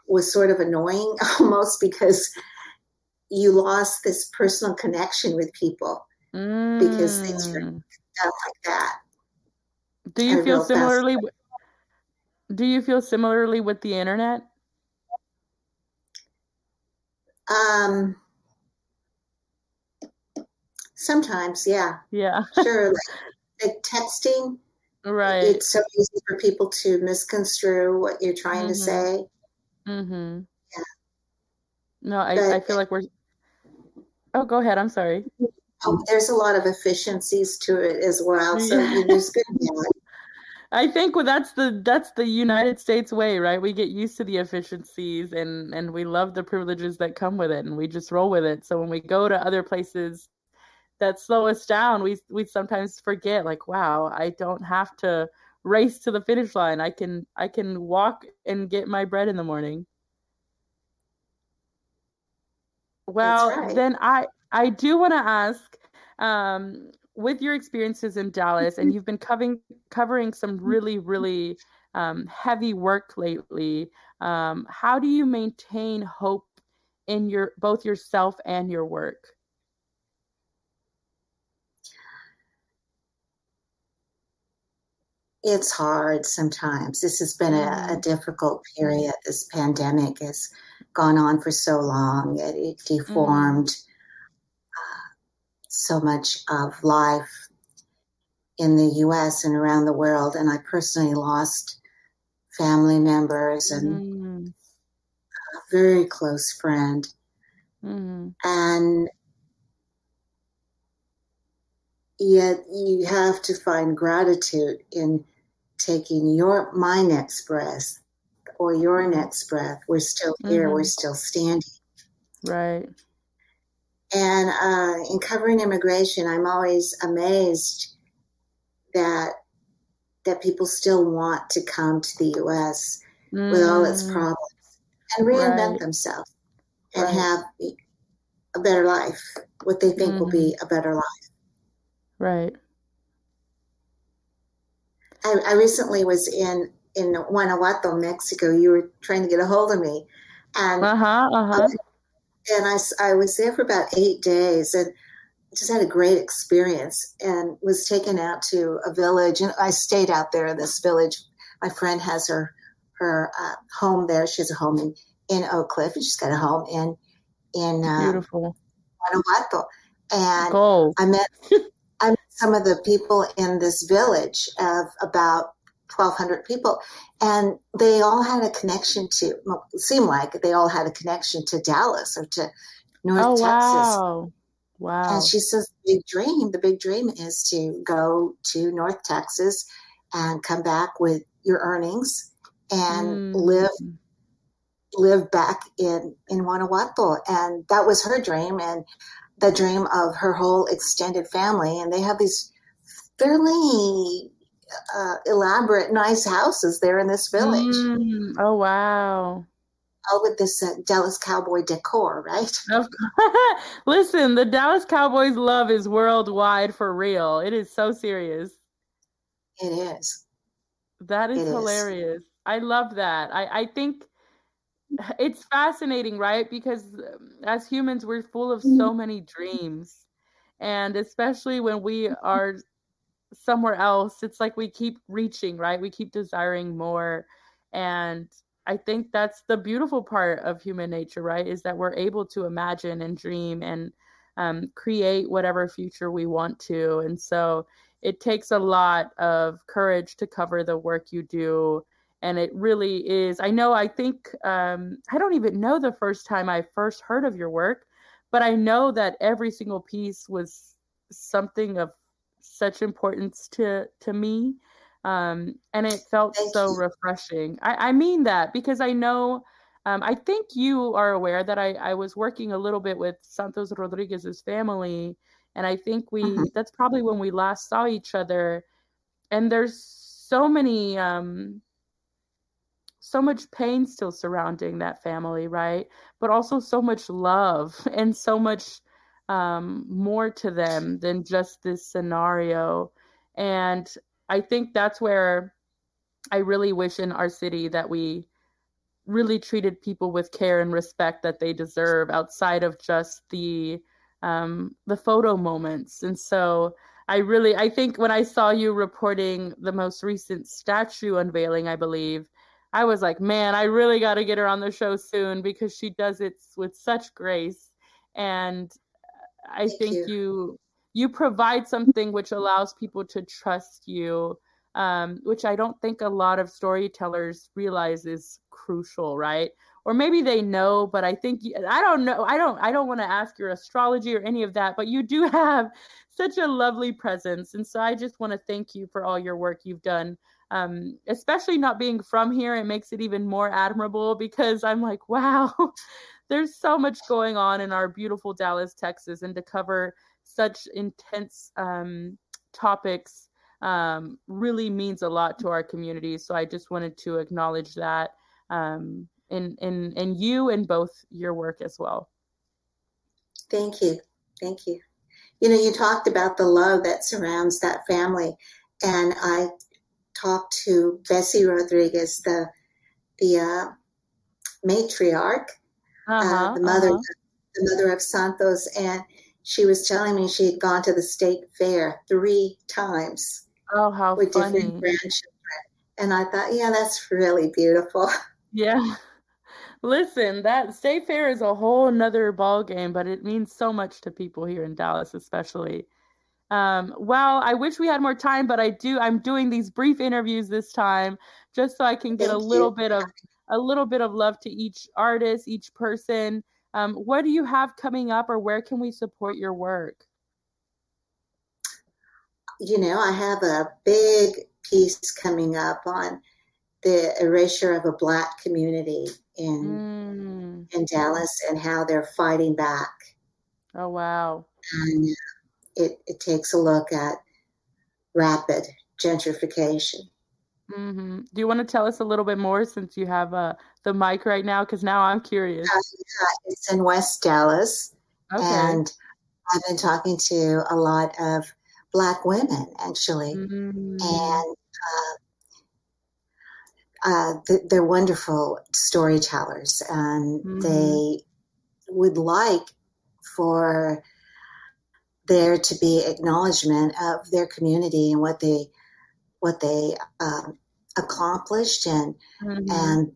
was sort of annoying almost because you lost this personal connection with people because things were- mm. stuff like that. Do you feel fast- similarly? Do you feel similarly with the internet? Um, sometimes, yeah, Yeah, sure. like, like texting, right. it's so easy for people to misconstrue what you're trying to Mhm. say. Mm-hmm. Yeah. No, I, But- I feel like we're. Oh, go ahead. I'm sorry. Um, there's a lot of efficiencies to it as well. So Yeah. there's good. I think well, that's the that's the United States way, right? We get used to the efficiencies and and we love the privileges that come with it, and we just roll with it. So when we go to other places that slow us down, we we sometimes forget, like, wow, I don't have to race to the finish line. I can I can walk and get my bread in the morning. Well, right. then I I do want to ask, um, with your experiences in Dallas, and you've been covering covering some really really um, heavy work lately. Um, how do you maintain hope in your both yourself and your work? It's hard sometimes. This has been a, a difficult period. This pandemic has gone on for so long. It, it deformed uh, so much of life in the US and around the world. And I personally lost family members and Mm, a very close friend. mm, And yet you have to find gratitude in taking your my next breath or your next breath. We're still here, we're Mhm. still standing. right. And uh, in covering immigration, I'm always amazed that that people still want to come to the U.S. with all its Mm, problems and reinvent Right. themselves and Right. have a better life, what they think will be a better life. right. I, I recently was in in Guanajuato, Mexico. You were trying to get a hold of me, and Uh huh. Uh huh. And I, I was there for about eight days and just had a great experience and was taken out to a village and I stayed out there in this village. My friend has her her uh, home there. She has a home in in Oak Cliff and she's got a home in in uh, Beautiful. Guanajuato. And Goals. I met I met some of the people in this village of about 1,200 people, and they all had a connection to. Well, it seemed like they all had a connection to Dallas or to North Oh Texas. wow. Wow. And she says the big dream, the big dream is to go to North Texas and come back with your earnings and mm. live live back in in Guanajuato, and that was her dream and the dream of her whole extended family. And they have these fairly uh, elaborate, nice houses there in this village. Mm. Oh wow! All with this uh, Dallas Cowboy decor, right? Listen, the Dallas Cowboys love is worldwide for real. It is so serious. It is. That is it hilarious. Is. I love that. I, I think it's fascinating, right? Because um, as humans, we're full of so mm-hmm. many dreams. And especially when we are somewhere else, it's like we keep reaching, right? We keep desiring more. And I think that's the beautiful part of human nature, right? Is that we're able to imagine and dream and um, create whatever future we want to. And so it takes a lot of courage to cover the work you do and it really is i know i think um, i don't even know the first time i first heard of your work but i know that every single piece was something of such importance to to me um, and it felt Thank so you. refreshing I, I mean that because i know um, I think you are aware that I, I was working a little bit with Santos Rodriguez's family, and I think we mm-hmm. that's probably when we last saw each other. And there's so many um, so much pain still surrounding that family, right? But also so much love and so much um, more to them than just this scenario. And I think that's where I really wish in our city that we really treated people with care and respect that they deserve outside of just the um, the photo moments. And so I really I think when I saw you reporting the most recent statue unveiling, I believe I was like, man, I really got to get her on the show soon because she does it with such grace. And I Thank think you. you. you provide something which allows people to trust you, um, which I don't think a lot of storytellers realize is crucial, right? Or maybe they know, but I think I don't know. I don't. I don't want to ask your astrology or any of that, but you do have such a lovely presence, and so I just want to thank you for all your work you've done um, especially not being from here, it makes it even more admirable because I'm like, wow, there's so much going on in our beautiful Dallas, Texas, and to cover such intense um, topics um, really means a lot to our community. So I just wanted to acknowledge that um, in in in you and both your work as well. Thank you, thank you. You know, you talked about the love that surrounds that family, and I talked to Bessie Rodriguez, the the uh, matriarch, uh-huh, uh, the mother, uh-huh. the mother of Santos, and she was telling me she had gone to the state fair three times. Oh, how with funny! Different grandchildren, and I thought, yeah, that's really beautiful. Yeah. Listen, that state fair is a whole nother ball game, but it means so much to people here in Dallas, especially. Um, well, I wish we had more time, but I do. I'm doing these brief interviews this time just so I can get Thank a little you. bit of a little bit of love to each artist, each person. Um, what do you have coming up, or where can we support your work? You know, I have a big piece coming up on the erasure of a Black community in mm. in Dallas and how they're fighting back. Oh wow! And it, it takes a look at rapid gentrification. Mm-hmm. Do you want to tell us a little bit more since you have uh, the mic right now? Because now I'm curious. Uh, yeah, it's in West Dallas. Okay. And I've been talking to a lot of Black women, actually. Mm-hmm. And uh, uh, they're wonderful storytellers. And mm-hmm. they would like for there to be acknowledgement of their community and what they what they um, accomplished and mm-hmm. and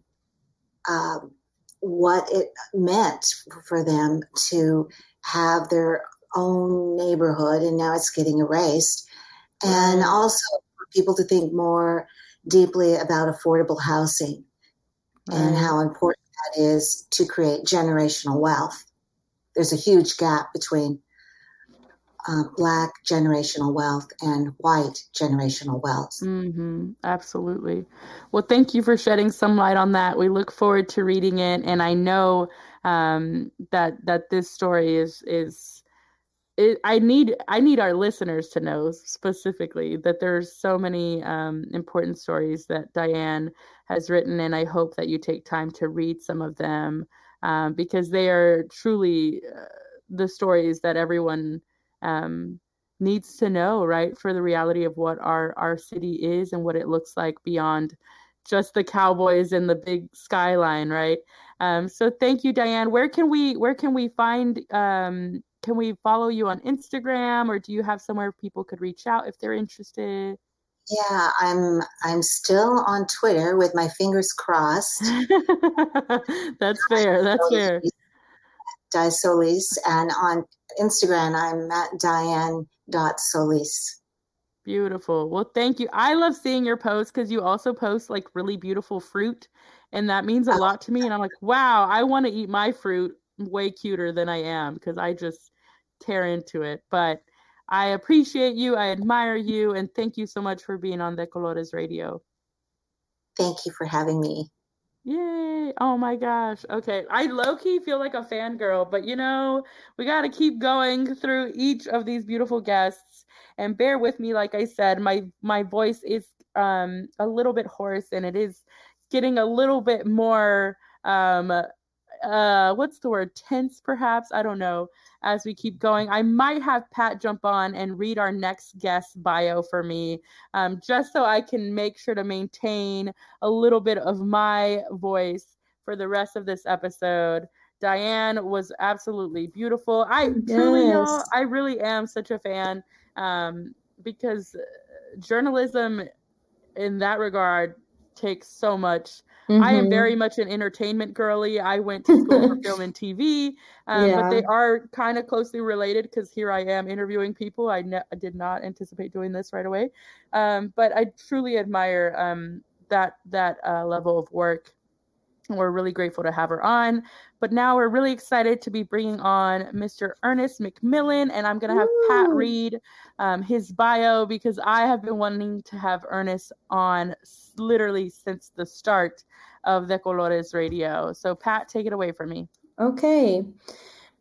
um, what it meant for them to have their own neighborhood and now it's getting erased and also for people to think more deeply about affordable housing mm-hmm. and how important that is to create generational wealth there's a huge gap between uh, black generational wealth and white generational wealth. Mm-hmm. Absolutely. Well, thank you for shedding some light on that. We look forward to reading it, and I know um, that that this story is is. It, I need I need our listeners to know specifically that there's so many um, important stories that Diane has written, and I hope that you take time to read some of them um, because they are truly uh, the stories that everyone um, needs to know, right, for the reality of what our our city is and what it looks like beyond just the cowboys and the big skyline, right? Um, so thank you, Diane. Where can we where can we find um, can we follow you on Instagram or do you have somewhere people could reach out if they're interested? Yeah, I'm I'm still on Twitter with my fingers crossed. That's fair. That's fair. Di Solis, and on Instagram I'm at Diane.solis. Beautiful. Well, thank you. I love seeing your posts because you also post like really beautiful fruit, and that means a oh. lot to me. And I'm like, wow, I want to eat my fruit way cuter than I am because I just tear into it. But I appreciate you. I admire you. And thank you so much for being on De Colores Radio. Thank you for having me. Yay. Oh my gosh. Okay. I low key feel like a fangirl, but you know, we got to keep going through each of these beautiful guests and bear with me like I said, my my voice is um a little bit hoarse and it is getting a little bit more um uh what's the word? Tense perhaps? I don't know. As we keep going i might have pat jump on and read our next guest bio for me um, just so i can make sure to maintain a little bit of my voice for the rest of this episode. Diane was absolutely beautiful. I yes. truly y'all, i really am such a fan um, because journalism in that regard takes so much Mm-hmm. I am mm-hmm. very much an entertainment girly. I went to school for film and TV, um, yeah. but they are kind of closely related because here I am interviewing people. I, ne- I, did not anticipate doing this right away, um, but I truly admire um, that that uh, level of work. We're really grateful to have her on. But now we're really excited to be bringing on Mr. Ernest McMillan, and I'm going to have Ooh. Pat read um, his bio because I have been wanting to have Ernest on literally since the start of De Colores Radio. So, Pat, take it away from me. Okay.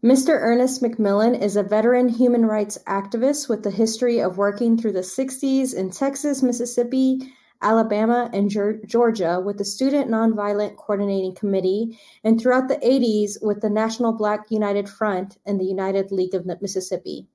Mr. Ernest McMillan is a veteran human rights activist with a history of working through the 60s in Texas, Mississippi, Alabama, and Georgia with the Student Nonviolent Coordinating Committee, and throughout the 80s with the National Black United Front and the United League of Mississippi.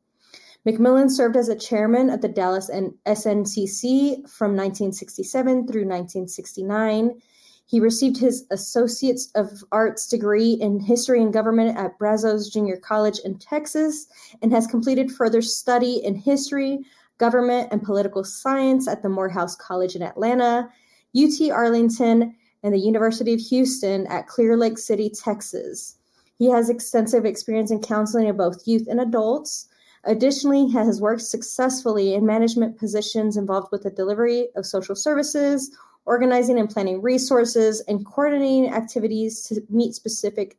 McMillan served as a chairman of the Dallas and SNCC from 1967 through 1969. He received his Associates of Arts degree in History and Government at Brazos Junior College in Texas and has completed further study in history, government, and political science at the Morehouse College in Atlanta, UT Arlington, and the University of Houston at Clear Lake City, Texas. He has extensive experience in counseling of both youth and adults. Additionally, he has worked successfully in management positions involved with the delivery of social services, organizing and planning resources, and coordinating activities to meet specific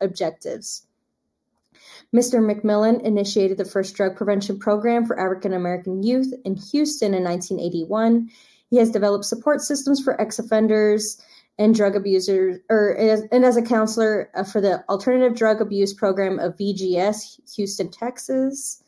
objectives. Mr. McMillan initiated the first drug prevention program for African American youth in Houston in 1981. He has developed support systems for ex offenders and drug abusers, or and as a counselor uh, for the Alternative Drug Abuse Program of VGS Houston, Texas.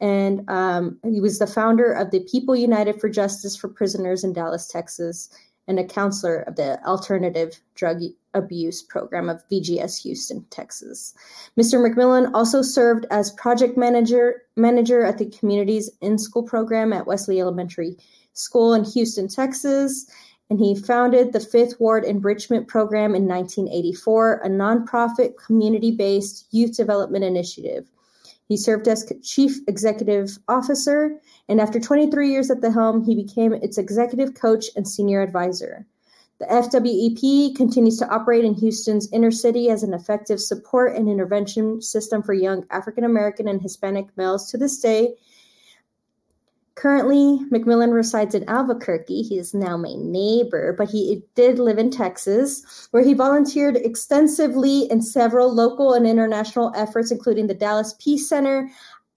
And um, he was the founder of the People United for Justice for Prisoners in Dallas, Texas, and a counselor of the Alternative Drug Abuse Program of VGS Houston, Texas. Mr. McMillan also served as project manager manager at the Communities in School program at Wesley Elementary School in Houston, Texas, and he founded the Fifth Ward Enrichment Program in 1984, a nonprofit community-based youth development initiative. He served as chief executive officer, and after 23 years at the helm, he became its executive coach and senior advisor. The FWEP continues to operate in Houston's inner city as an effective support and intervention system for young African American and Hispanic males to this day Currently, McMillan resides in Albuquerque. He is now my neighbor, but he did live in Texas, where he volunteered extensively in several local and international efforts, including the Dallas Peace Center,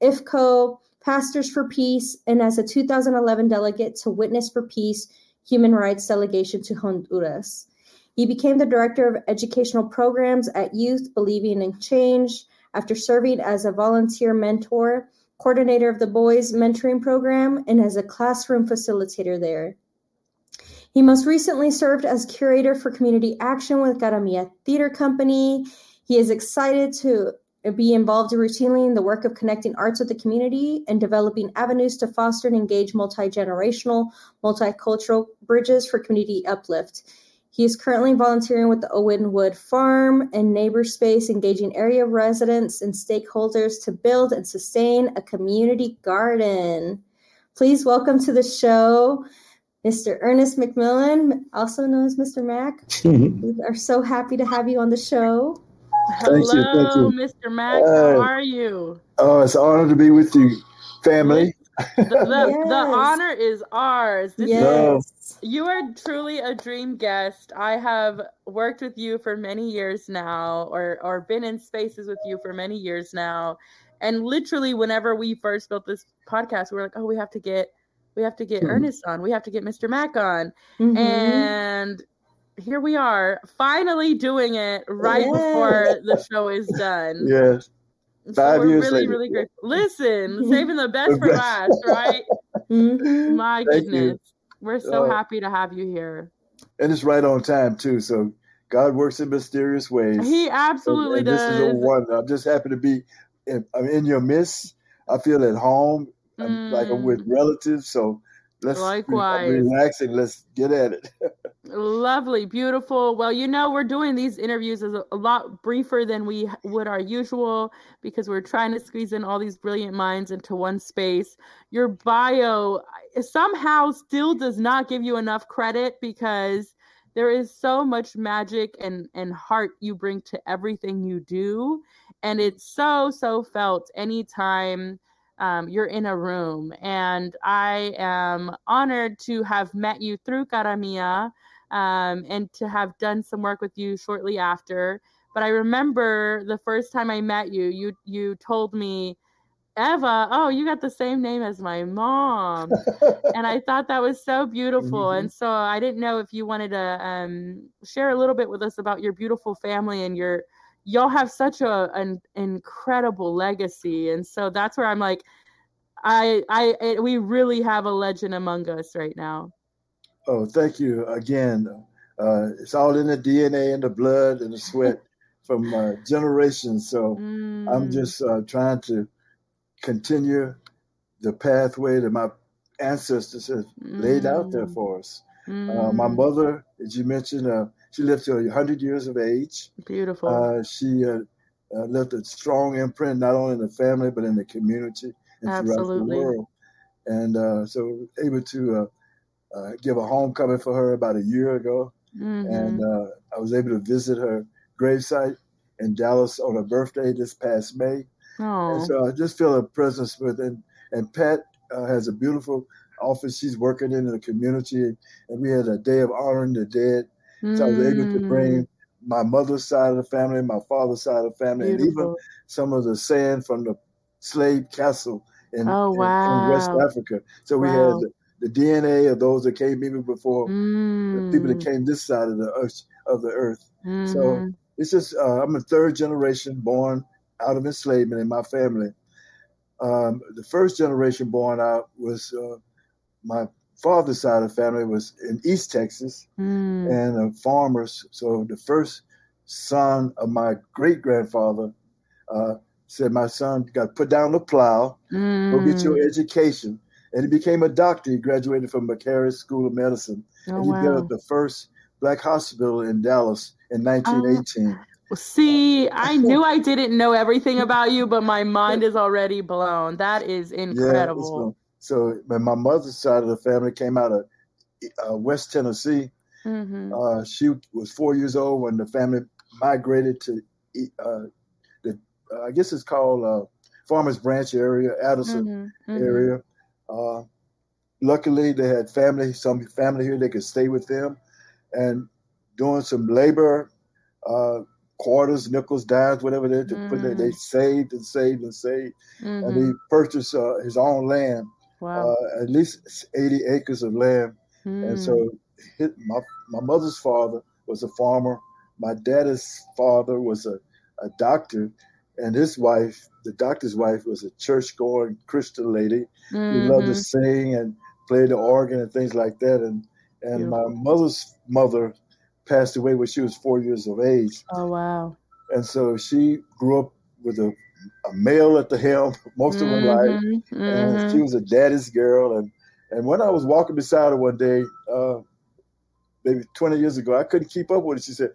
IFCO, Pastors for Peace, and as a 2011 delegate to Witness for Peace Human Rights Delegation to Honduras. He became the director of educational programs at Youth Believing in Change after serving as a volunteer mentor, coordinator of the Boys Mentoring Program, and as a classroom facilitator there. He most recently served as curator for community action with Cara Mia Theater Company. He is excited to be involved routinely in the work of connecting arts with the community and developing avenues to foster and engage multi generational, multicultural bridges for community uplift. He is currently volunteering with the Owenwood Farm and NeighborSpace, engaging area residents and stakeholders to build and sustain a community garden. Please welcome to the show Mr. Ernest McMillan, also known as Mr. Mac. we are so happy to have you on the show. Hello, you, thank you. Mr. Mac. Uh, How are you? Oh, it's an honor to be with you, family. The, the, yes. the, honor is ours. This yes. Is, you are truly a dream guest. I have worked with you for many years now, or or been in spaces with you for many years now. And literally, whenever we first built this podcast, we were like, "Oh, we have to get, we have to get mm-hmm. Ernest on. We have to get Mr. Mac on." Mm-hmm. And here we are, finally doing it right yes. before the show is done. Yes. Five so we're years really, later. really great. Listen, saving the best for last, right? Mm-hmm. My Thank goodness. You. We're so uh, happy to have you here. And it's right on time too. So God works in mysterious ways. He absolutely and, and does. This is a wonder. I'm just happy to be in, I'm in your midst. I feel at home. I'm mm. like I'm with mm. relatives. So let's Likewise. relax and let's get at it. Lovely, beautiful. Well, you know, we're doing these interviews as a, lot briefer than we would our usual because we're trying to squeeze in all these brilliant minds into one space. Your bio somehow still does not give you enough credit because there is so much magic and and heart you bring to everything you do and it's so so felt anytime um, you're in a room. And I am honored to have met you through Cara Mia um, and to have done some work with you shortly after. But I remember the first time I met you, you you told me, Eva, oh, you got the same name as my mom. and I thought that was so beautiful. Mm-hmm. And so I didn't know if you wanted to um, share a little bit with us about your beautiful family and your y'all have such a an incredible legacy and so that's where i'm like i i it, we really have a legend among us right now oh thank you again uh, it's all in the dna and the blood and the sweat from uh, generations so mm. i'm just uh, trying to continue the pathway that my ancestors have mm. laid out there mm. for us mm. my mother as you mentioned uh, she lived to 100 years of age. Beautiful. Uh, she uh, uh, left a strong imprint not only in the family but in the community and Absolutely. throughout the world. And uh, so able to uh, uh, give a homecoming for her about a year ago, mm-hmm. and I was able to visit her gravesite in Dallas on her birthday this past May. Oh. And so I just feel a presence with and and Pat has a beautiful office she's working in the community, and we had a day of honoring the dead Mm. So I was able to bring mm. my mother's side of the family, my father's side of the family, Beautiful. and even some of the sand from the slave castle in, oh, wow. in, in West Africa. So we wow. had the, DNA of those that came even before mm. the people that mm. came this side of the earth. Of the earth. Mm-hmm. So it's just uh, I'm a third generation born out of enslavement in my family. Um, the first generation born out was uh, my father's side of the family was in East Texas mm. and uh, farmers. So the first son of my great grandfather uh, said, My son got put down the plow, mm. go get your hmm. education. And he became a doctor. He graduated from Meharry School of Medicine. Oh, and he wow. built the first black hospital in Dallas in 1918. Oh. See, I knew I didn't know everything about you, but my mind is already blown. That is incredible. Yeah, so my mother's side of the family came out of uh, West Tennessee, mm-hmm. uh, she was four years old when the family migrated to uh, the uh, I guess it's called uh, Farmers Branch area, Addison mm-hmm. Mm-hmm. area. Uh, luckily, they had family, some family here. They could stay with them, and doing some labor uh, quarters, nickels, dimes, whatever they mm. put there. They mm. saved and saved and saved, mm-hmm. and he mm-hmm. purchased uh, his own land, wow. uh, at least eighty acres of land. Mm. And so, mm. his, my my mother's father was a farmer. My dad's father was a, a doctor, and his wife, the doctor's wife, was a church-going Christian lady mm-hmm. who loved to mm-hmm. sing and play the organ and things like that. And and Beautiful. my mother's mother passed away when she was four years of age. Oh wow! And so she grew up with a, a male at the helm most of mm-hmm, her life, mm-hmm. and she was a daddy's girl. And and when I was walking beside her one day, uh, maybe 20 years ago, I couldn't keep up with it. She said,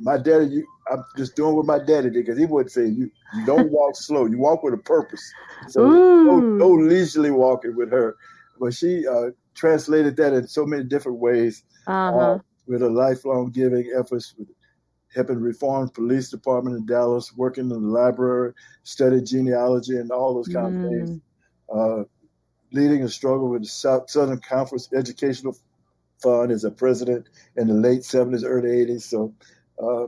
"My daddy, you, I'm just doing what my daddy did because he would say you, you don't walk slow, you walk with a purpose." So no, no leisurely walking with her, but she uh, translated that in so many different ways. Uh-huh. Uh, with a lifelong giving efforts with helping reform police department in Dallas, working in the library, studied genealogy and all those kind mm. of things. Uh, leading a struggle with the South, Southern Conference Educational Fund as a president in the late 70s, early 80s. So, uh,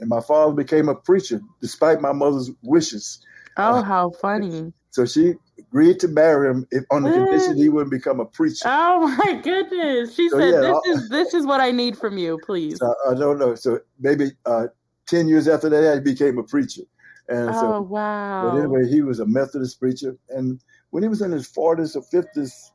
and my father became a preacher despite my mother's wishes. Oh, how funny. So she agreed to marry him if, on the condition he wouldn't become a preacher. Oh my goodness! She so, said, yeah, "This is this is what I need from you, please." So, I don't know. So maybe uh, ten years after that, he became a preacher. And oh so, wow! But anyway, he was a Methodist preacher, and when he was in his forties or fifties,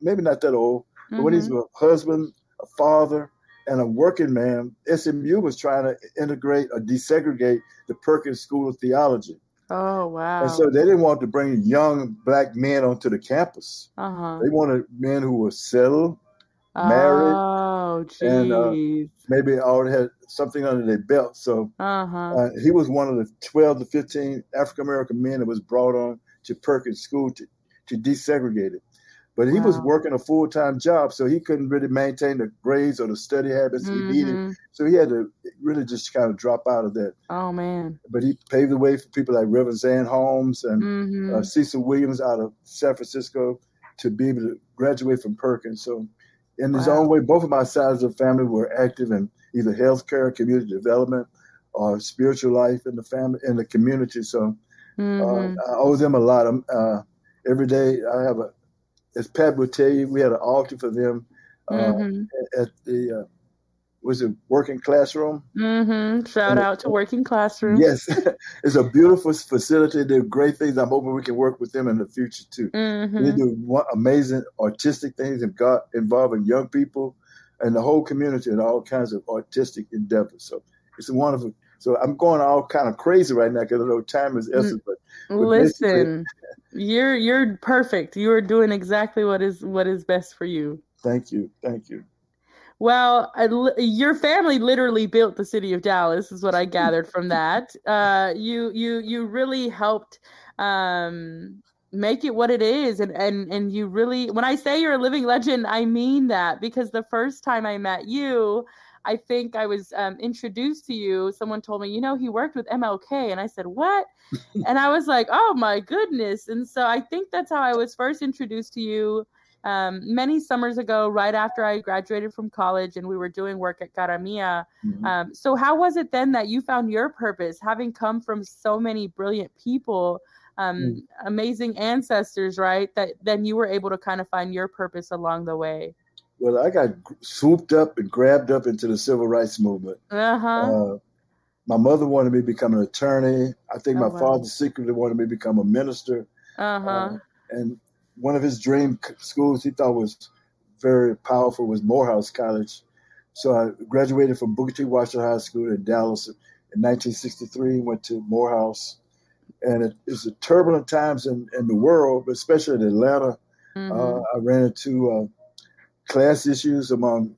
maybe not that old, but mm-hmm. when he's a husband, a father, and a working man, SMU was trying to integrate or desegregate the Perkins School of Theology. Oh wow! And so they didn't want to bring young black men onto the campus. Uh-huh. They wanted men who were settled, married, oh, and uh, maybe already had something under their belt. So uh-huh. uh, he was one of the twelve to fifteen African American men that was brought on to Perkins School to to desegregate it. But he wow. was working a full time job, so he couldn't really maintain the grades or the study habits mm-hmm. he needed. So he had to really just kind of drop out of that. Oh man! But he paved the way for people like Reverend Zan Holmes and mm-hmm. uh, Cecil Williams out of San Francisco to be able to graduate from Perkins. So, in his wow. own way, both of my sides of the family were active in either healthcare, community development, or spiritual life in the family in the community. So, mm-hmm. uh, I owe them a lot. Uh, every day I have a as Pat would tell you, we had an altar for them uh, mm-hmm. at, the uh, was it working classroom? Mm-hmm. Shout and out it, to working classroom. Yes, it's a beautiful facility. They're great things. I'm hoping we can work with them in the future too. Mm-hmm. They do amazing artistic things and got involving young people and the whole community and all kinds of artistic endeavors. So it's a wonderful. So I'm going all kind of crazy right now because I know time is essence. But, but listen, you're you're perfect. You are doing exactly what is what is best for you. Thank you, thank you. Well, I, your family literally built the city of Dallas, is what I gathered from that. Uh, you you you really helped um, make it what it is, and and and you really. When I say you're a living legend, I mean that because the first time I met you, I think I was um, introduced to you. Someone told me, you know, he worked with MLK. And I said, what? and I was like, oh my goodness. And so I think that's how I was first introduced to you um, many summers ago, right after I graduated from college and we were doing work at Cara Mia. Mm-hmm. Um, so, how was it then that you found your purpose, having come from so many brilliant people? Um, mm. amazing ancestors, right? That then you were able to kind of find your purpose along the way. Well, I got swooped up and grabbed up into the civil rights movement. Uh-huh. Uh, my mother wanted me to become an attorney. I think oh, my wow. father secretly wanted me to become a minister. Uh-huh. Uh, and one of his dream schools he thought was very powerful was Morehouse College. So I graduated from Booker T. Washington High School in Dallas in 1963. Went to Morehouse, and it was a turbulent times in, in the world, but especially in Atlanta. Mm-hmm. Uh, I ran into uh, class issues among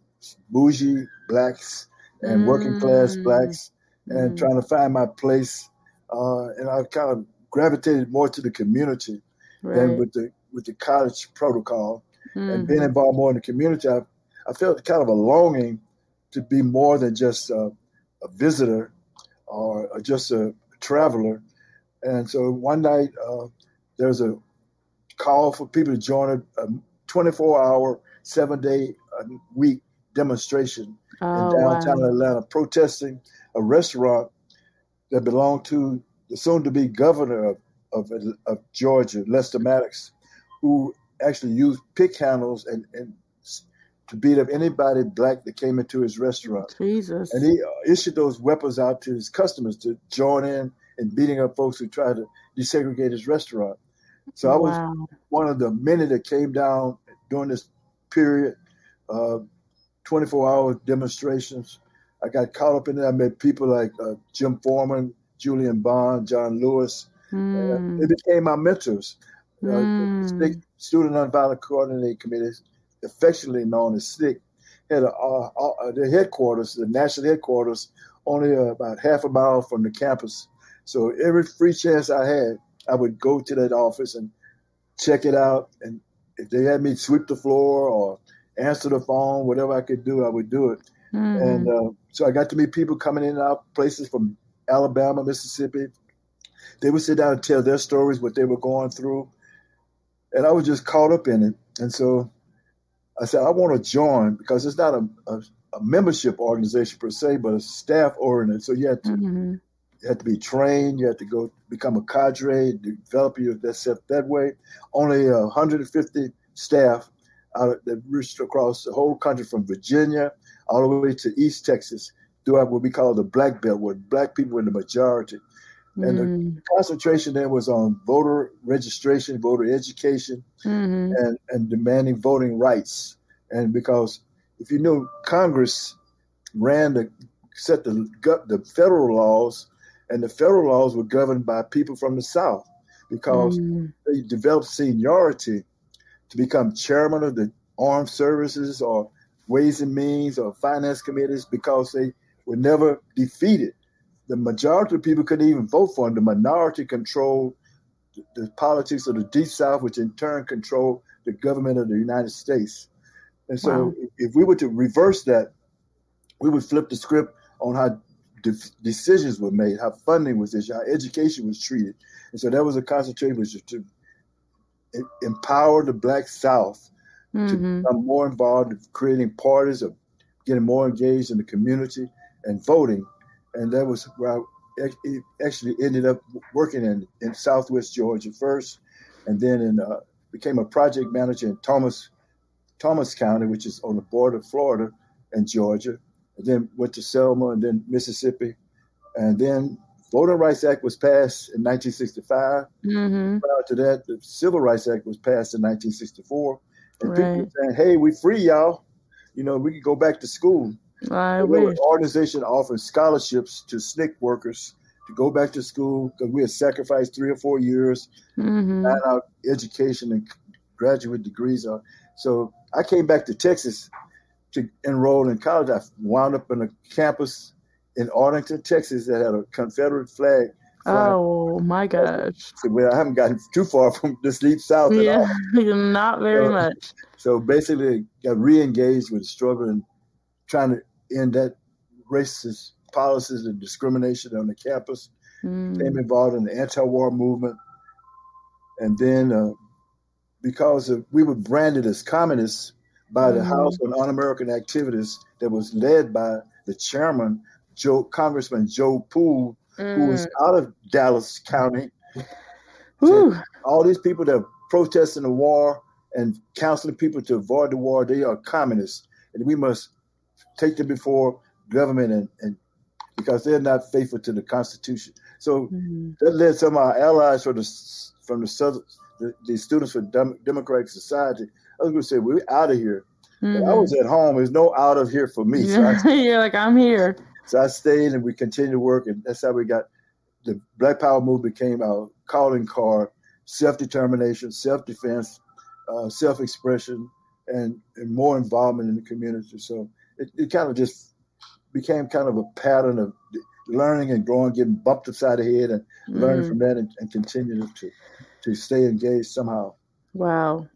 bougie blacks and mm. working class mm. blacks and mm. trying to find my place. Uh, and I kind of gravitated more to the community right. than with the with the college protocol. Mm-hmm. And being involved more in the community, I, I felt kind of a longing to be more than just a, a visitor or, or, just a traveler. And so one night uh, there was a call for people to join a, a 24 hour seven day a uh, week demonstration oh, in downtown wow. Atlanta, protesting a restaurant that belonged to the soon-to-be governor of, of, of Georgia, Lester Maddox, who actually used pick handles and, and to beat up anybody black that came into his restaurant. Jesus. And he uh, issued those weapons out to his customers to join in in beating up folks who tried to desegregate his restaurant. So I was wow. one of the many that came down during this period, uh, 24 hour demonstrations. I got caught up in it. I met people like uh, Jim Forman, Julian Bond, John Lewis. Mm. they became my mentors. Uh, mm. The Student Nonviolent Coordinating Committee, affectionately known as SNCC, had a, uh, uh, the headquarters, the national headquarters, only uh, about half a mile from the campus. So every free chance I had, I would go to that office and check it out. And if they had me sweep the floor or answer the phone, whatever I could do, I would do it. Mm. And uh, so I got to meet people coming in and out places from Alabama, Mississippi. They would sit down and tell their stories, what they were going through. And I was just caught up in it. And so I said, I want to join because it's not a, a, a membership organization per se, but a staff oriented. So you had to mm-hmm. You had to be trained. You had to go become a cadre, develop yourself that way. Only uh, 150 staff out of, that reached across the whole country from Virginia all the way to East Texas throughout what we call the Black Belt, where Black people were the majority. And mm. the concentration there was on voter registration, voter education, mm-hmm. and, and demanding voting rights. And because if you know Congress ran to set the the federal laws, and the federal laws were governed by people from the South, because mm. they developed seniority to become chairman of the armed services or ways and means or finance committees because they were never defeated the majority of people couldn't even vote for them. The minority controlled the, politics of the Deep South, which in turn controlled the government of the United States. And so, wow. if we were to reverse that, we would flip the script on how decisions were made, how funding was issued, how education was treated. And so, that was a concentration was to empower the Black South mm-hmm. to become more involved in creating parties, of getting more engaged in the community, and voting and that was where I actually ended up working in, in Southwest Georgia first, and then in, uh, became a project manager in Thomas Thomas County, which is on the border of Florida and Georgia. And then went to Selma and then Mississippi, and then Voting Rights Act was passed in 1965. Mm-hmm. Prior to that, the Civil Rights Act was passed in 1964. And right. people were saying, "Hey, we free, y'all. You know, we can go back to school." I wish. organization offered scholarships to SNCC workers to go back to school because we had sacrificed three or four years, mm-hmm. out education and graduate degrees. So I came back to Texas to enroll in college. I wound up in a campus in Arlington, Texas that had a Confederate flag. Oh my gosh! So, well, I haven't gotten too far from the deep south. Yeah, not very so, much. So basically, got re-engaged with the struggle and trying to end that racist policies and discrimination on the campus. Mm. Became involved in the anti-war movement, and then uh, because of, we were branded as communists by the House on Un-American Activities that was led by the chairman, Joe Congressman Joe Pool, mm. who was mm. out of Dallas County. all these people that are protesting the war and counseling people to avoid the war, they are communists, and we must take them before government and, and because they're not faithful to the Constitution. So mm-hmm. that led some of our allies from the from the southern the, the students for Dem- Democratic Society. I was going to say we're out of here. Mm-hmm. I was at home. There's no out of here for me. So I, You're like I'm here. So I stayed and we continued to work, and that's how we got the Black Power movement became our calling card: self determination, self defense, uh, self expression, and, and more involvement in the community. So it, it kind of just became kind of a pattern of learning and growing, getting bumped upside the head and mm. learning from that and, and continuing to, to stay engaged somehow. Wow.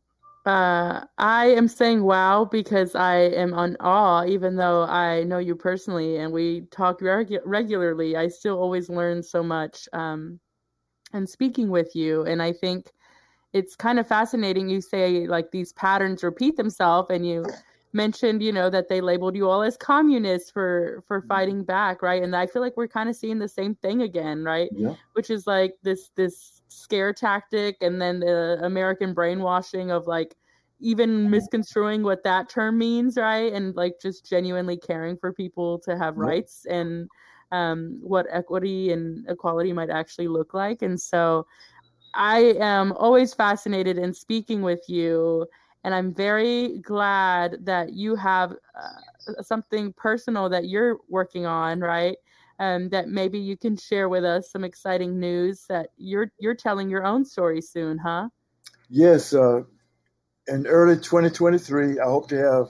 Uh, I am saying wow because I am on awe, even though I know you personally and we talk regu- regularly. I still always learn so much um, and speaking with you. And I think it's kind of fascinating. You say like these patterns repeat themselves and you mentioned, you know, that they labeled you all as communists for for mm-hmm. fighting back, right? And I feel like we're kind of seeing the same thing again, right? Yeah. Which is like this this scare tactic and then the American brainwashing of like even mm-hmm. misconstruing what that term means, right? And like just genuinely caring for people to have rights and um, what equity and equality might actually look like. And so I am always fascinated in speaking with you. And I'm very glad that you have uh, something personal that you're working on, right? Um, that maybe you can share with us some exciting news that you're you're telling your own story soon, huh? Yes, uh, in early 2023, I hope to have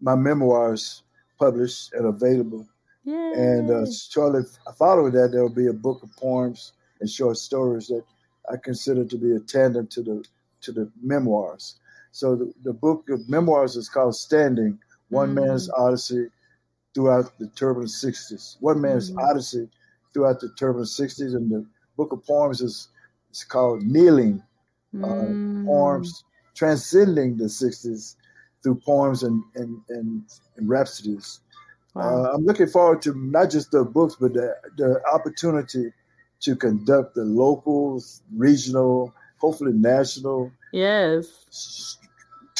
my memoirs published and available. Yay. And uh, shortly following that, there will be a book of poems and short stories that I consider to be a tandem to the to the memoirs. So the, the book of memoirs is called Standing: One mm. Man's Odyssey Throughout the Turbulent 60s. One Man's mm. Odyssey Throughout the Turbulent 60s, and the book of poems is it's called Kneeling: uh, mm. Poems transcending the 60s through poems and, and, and, and rhapsodies. Wow. Uh, I'm looking forward to not just the books, but the, the opportunity to conduct the local, regional, hopefully national yes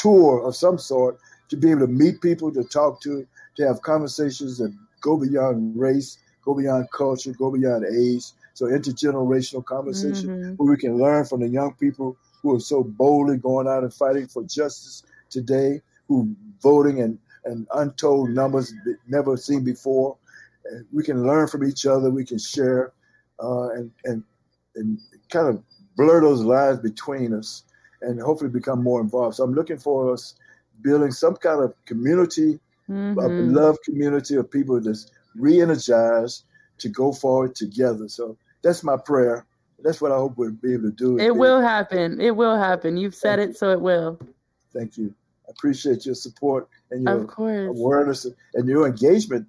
tour of some sort to be able to meet people, to talk to, to have conversations that go beyond race, go beyond culture, go beyond age. So intergenerational conversation mm-hmm. where we can learn from the young people who are so boldly going out and fighting for justice today, who voting and, and untold numbers never seen before. And we can learn from each other. We can share uh, and, and, and kind of blur those lines between us and hopefully become more involved. So I'm looking for us building some kind of community, mm-hmm. a love community of people that's re-energized to go forward together. So that's my prayer that's what I hope we'll be able to do. It will happen. It will happen. You've said Thank it, you. so it will. Thank you. I appreciate your support and your awareness and your engagement.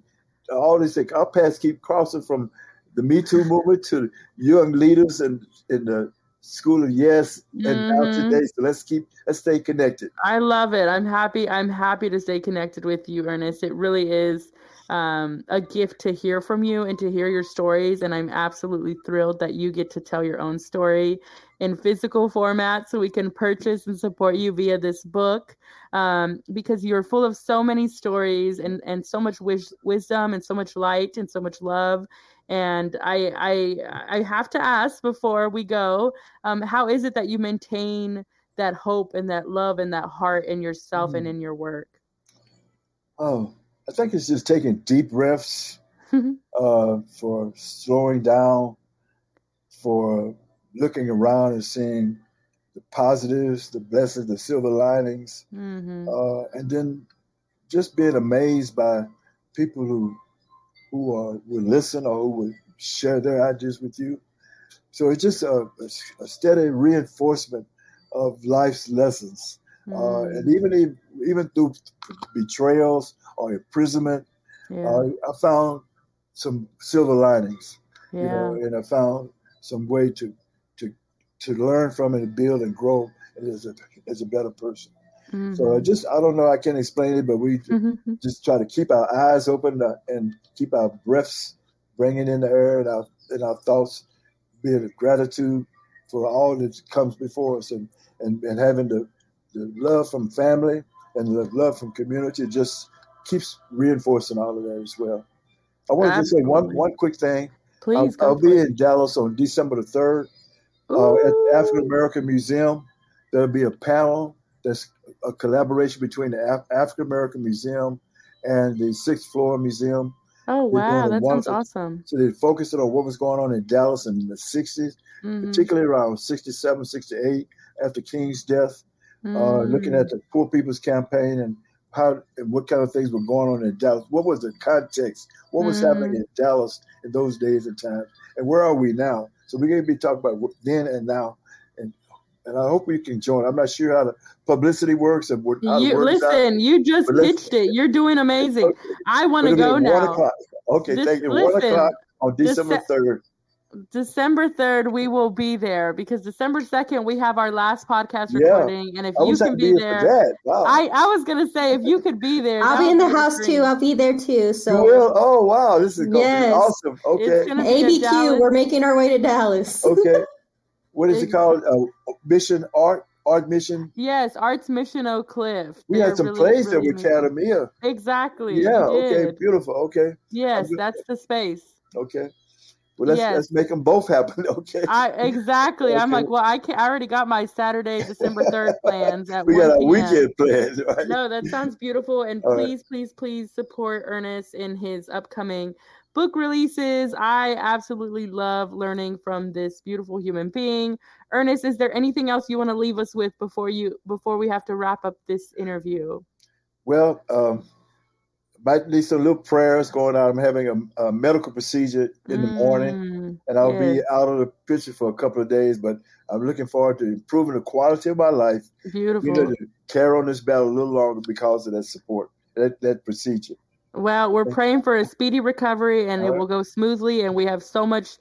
All these things, our paths keep crossing from the Me Too movement to young leaders and in the School of Yes and mm-hmm. now today. So let's keep let's stay connected. I love it. I'm happy. I'm happy to stay connected with you, Ernest. It really is um, a gift to hear from you and to hear your stories. And I'm absolutely thrilled that you get to tell your own story in physical format so we can purchase and support you via this book um, because you're full of so many stories and, and so much wis- wisdom and so much light and so much love. And I, I, I have to ask before we go, um, how is it that you maintain that hope and that love and that heart in yourself mm. and in your work? Oh, I think it's just taking deep breaths uh, for slowing down, for looking around and seeing the positives, the blessings, the silver linings, mm-hmm. uh, and then just being amazed by people who who uh, would listen or who would share their ideas with you. So it's just a, a steady reinforcement of life's lessons, mm. uh, and even even through betrayals or imprisonment, yeah. uh, I found some silver linings. Yeah. You know, and I found some way to to to learn from it and build and grow as a as a better person. Mm-hmm. So I just I don't know I can't explain it, but we mm-hmm. just try to keep our eyes open uh, and keep our breaths bringing in the air and our and our thoughts being gratitude for all that comes before us and and, and having the, the love from family and the love from community just keeps reinforcing all of that as well. I want to say one one quick thing. Please, I'll, I'll be in Dallas on December the third uh, at the African American Museum. There'll be a panel that's a collaboration between the Af- African American Museum and the Sixth Floor Museum. Oh wow, that sounds awesome! So they're focusing on what was going on in Dallas in the 60s, mm-hmm. particularly around 67, 68, after King's death. Mm-hmm. Uh, looking mm. at the Poor People's Campaign and how and what kind of things were going on in Dallas. What was the context? What was mm. happening in Dallas in those days and times? And where are we now? So we're going to be talking about then and now. And and I hope we can join. I'm not sure how the publicity works and what. You, listen, you just pitched it. You're doing amazing. Okay. I want to go now. Okay, this, thank you. Listen, one o'clock on December third. December 3rd, we will be there because December 2nd, we have our last podcast recording. Yeah. And if I you can be there, wow. I, I was going to say, if you could be there, I'll be in the house too. I'll be there too. So, oh, wow. This is going yes. awesome. Okay. ABQ, we're making our way to Dallas. Okay. What is it called? Uh, Mission Art? Art Mission? Yes, Arts Mission Oak Cliff. We They're had some really, plays really with Academia. Exactly. Yeah, okay, beautiful. Okay. Yes, that's the space. Okay. Well, let's yes. let's make them both happen. Okay. I, exactly. okay. I'm like, well, I can I already got my Saturday, December third plans. At we got our weekend plans. Right? No, that sounds beautiful. And All please, right. please, please support Ernest in his upcoming book releases. I absolutely love learning from this beautiful human being. Ernest, is there anything else you want to leave us with before you before we have to wrap up this interview? Well, um, might need some little prayers going on. I'm having a, a medical procedure in the mm, morning, and I'll yes. be out of the picture for a couple of days. But I'm looking forward to improving the quality of my life. Beautiful. You know, to carry on this battle a little longer because of that support, that that procedure. Well, we're praying for a speedy recovery, and it will go smoothly. And we have so much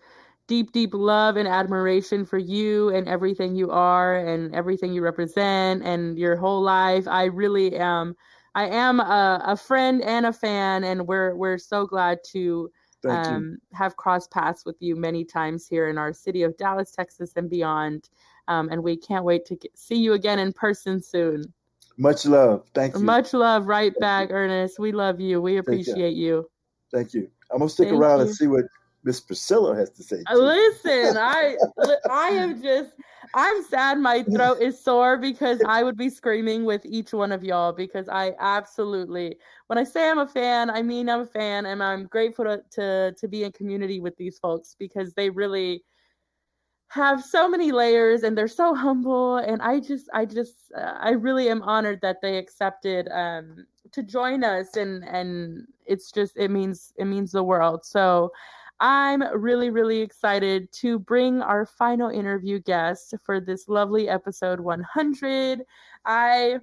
deep, deep love and admiration for you and everything you are and everything you represent and your whole life. I really am I am a, a friend and a fan, and we're we're so glad to um, have crossed paths with you many times here in our city of Dallas, Texas, and beyond. Um, and we can't wait to get, see you again in person soon. Much love. Thank you. Much love. Right Thank back, you. Ernest. We love you. We appreciate you. Thank you. I'm gonna stick Thank around you. and see what Miss Priscilla has to say. Listen, I I am just I'm sad my throat is sore because I would be screaming with each one of y'all because I absolutely when I say I'm a fan, I mean I'm a fan and I'm grateful to to, to be in community with these folks because they really have so many layers and they're so humble and I just I just uh, I really am honored that they accepted um to join us and and it's just it means it means the world. So I'm really, really excited to bring our final interview guest for this lovely episode 100. I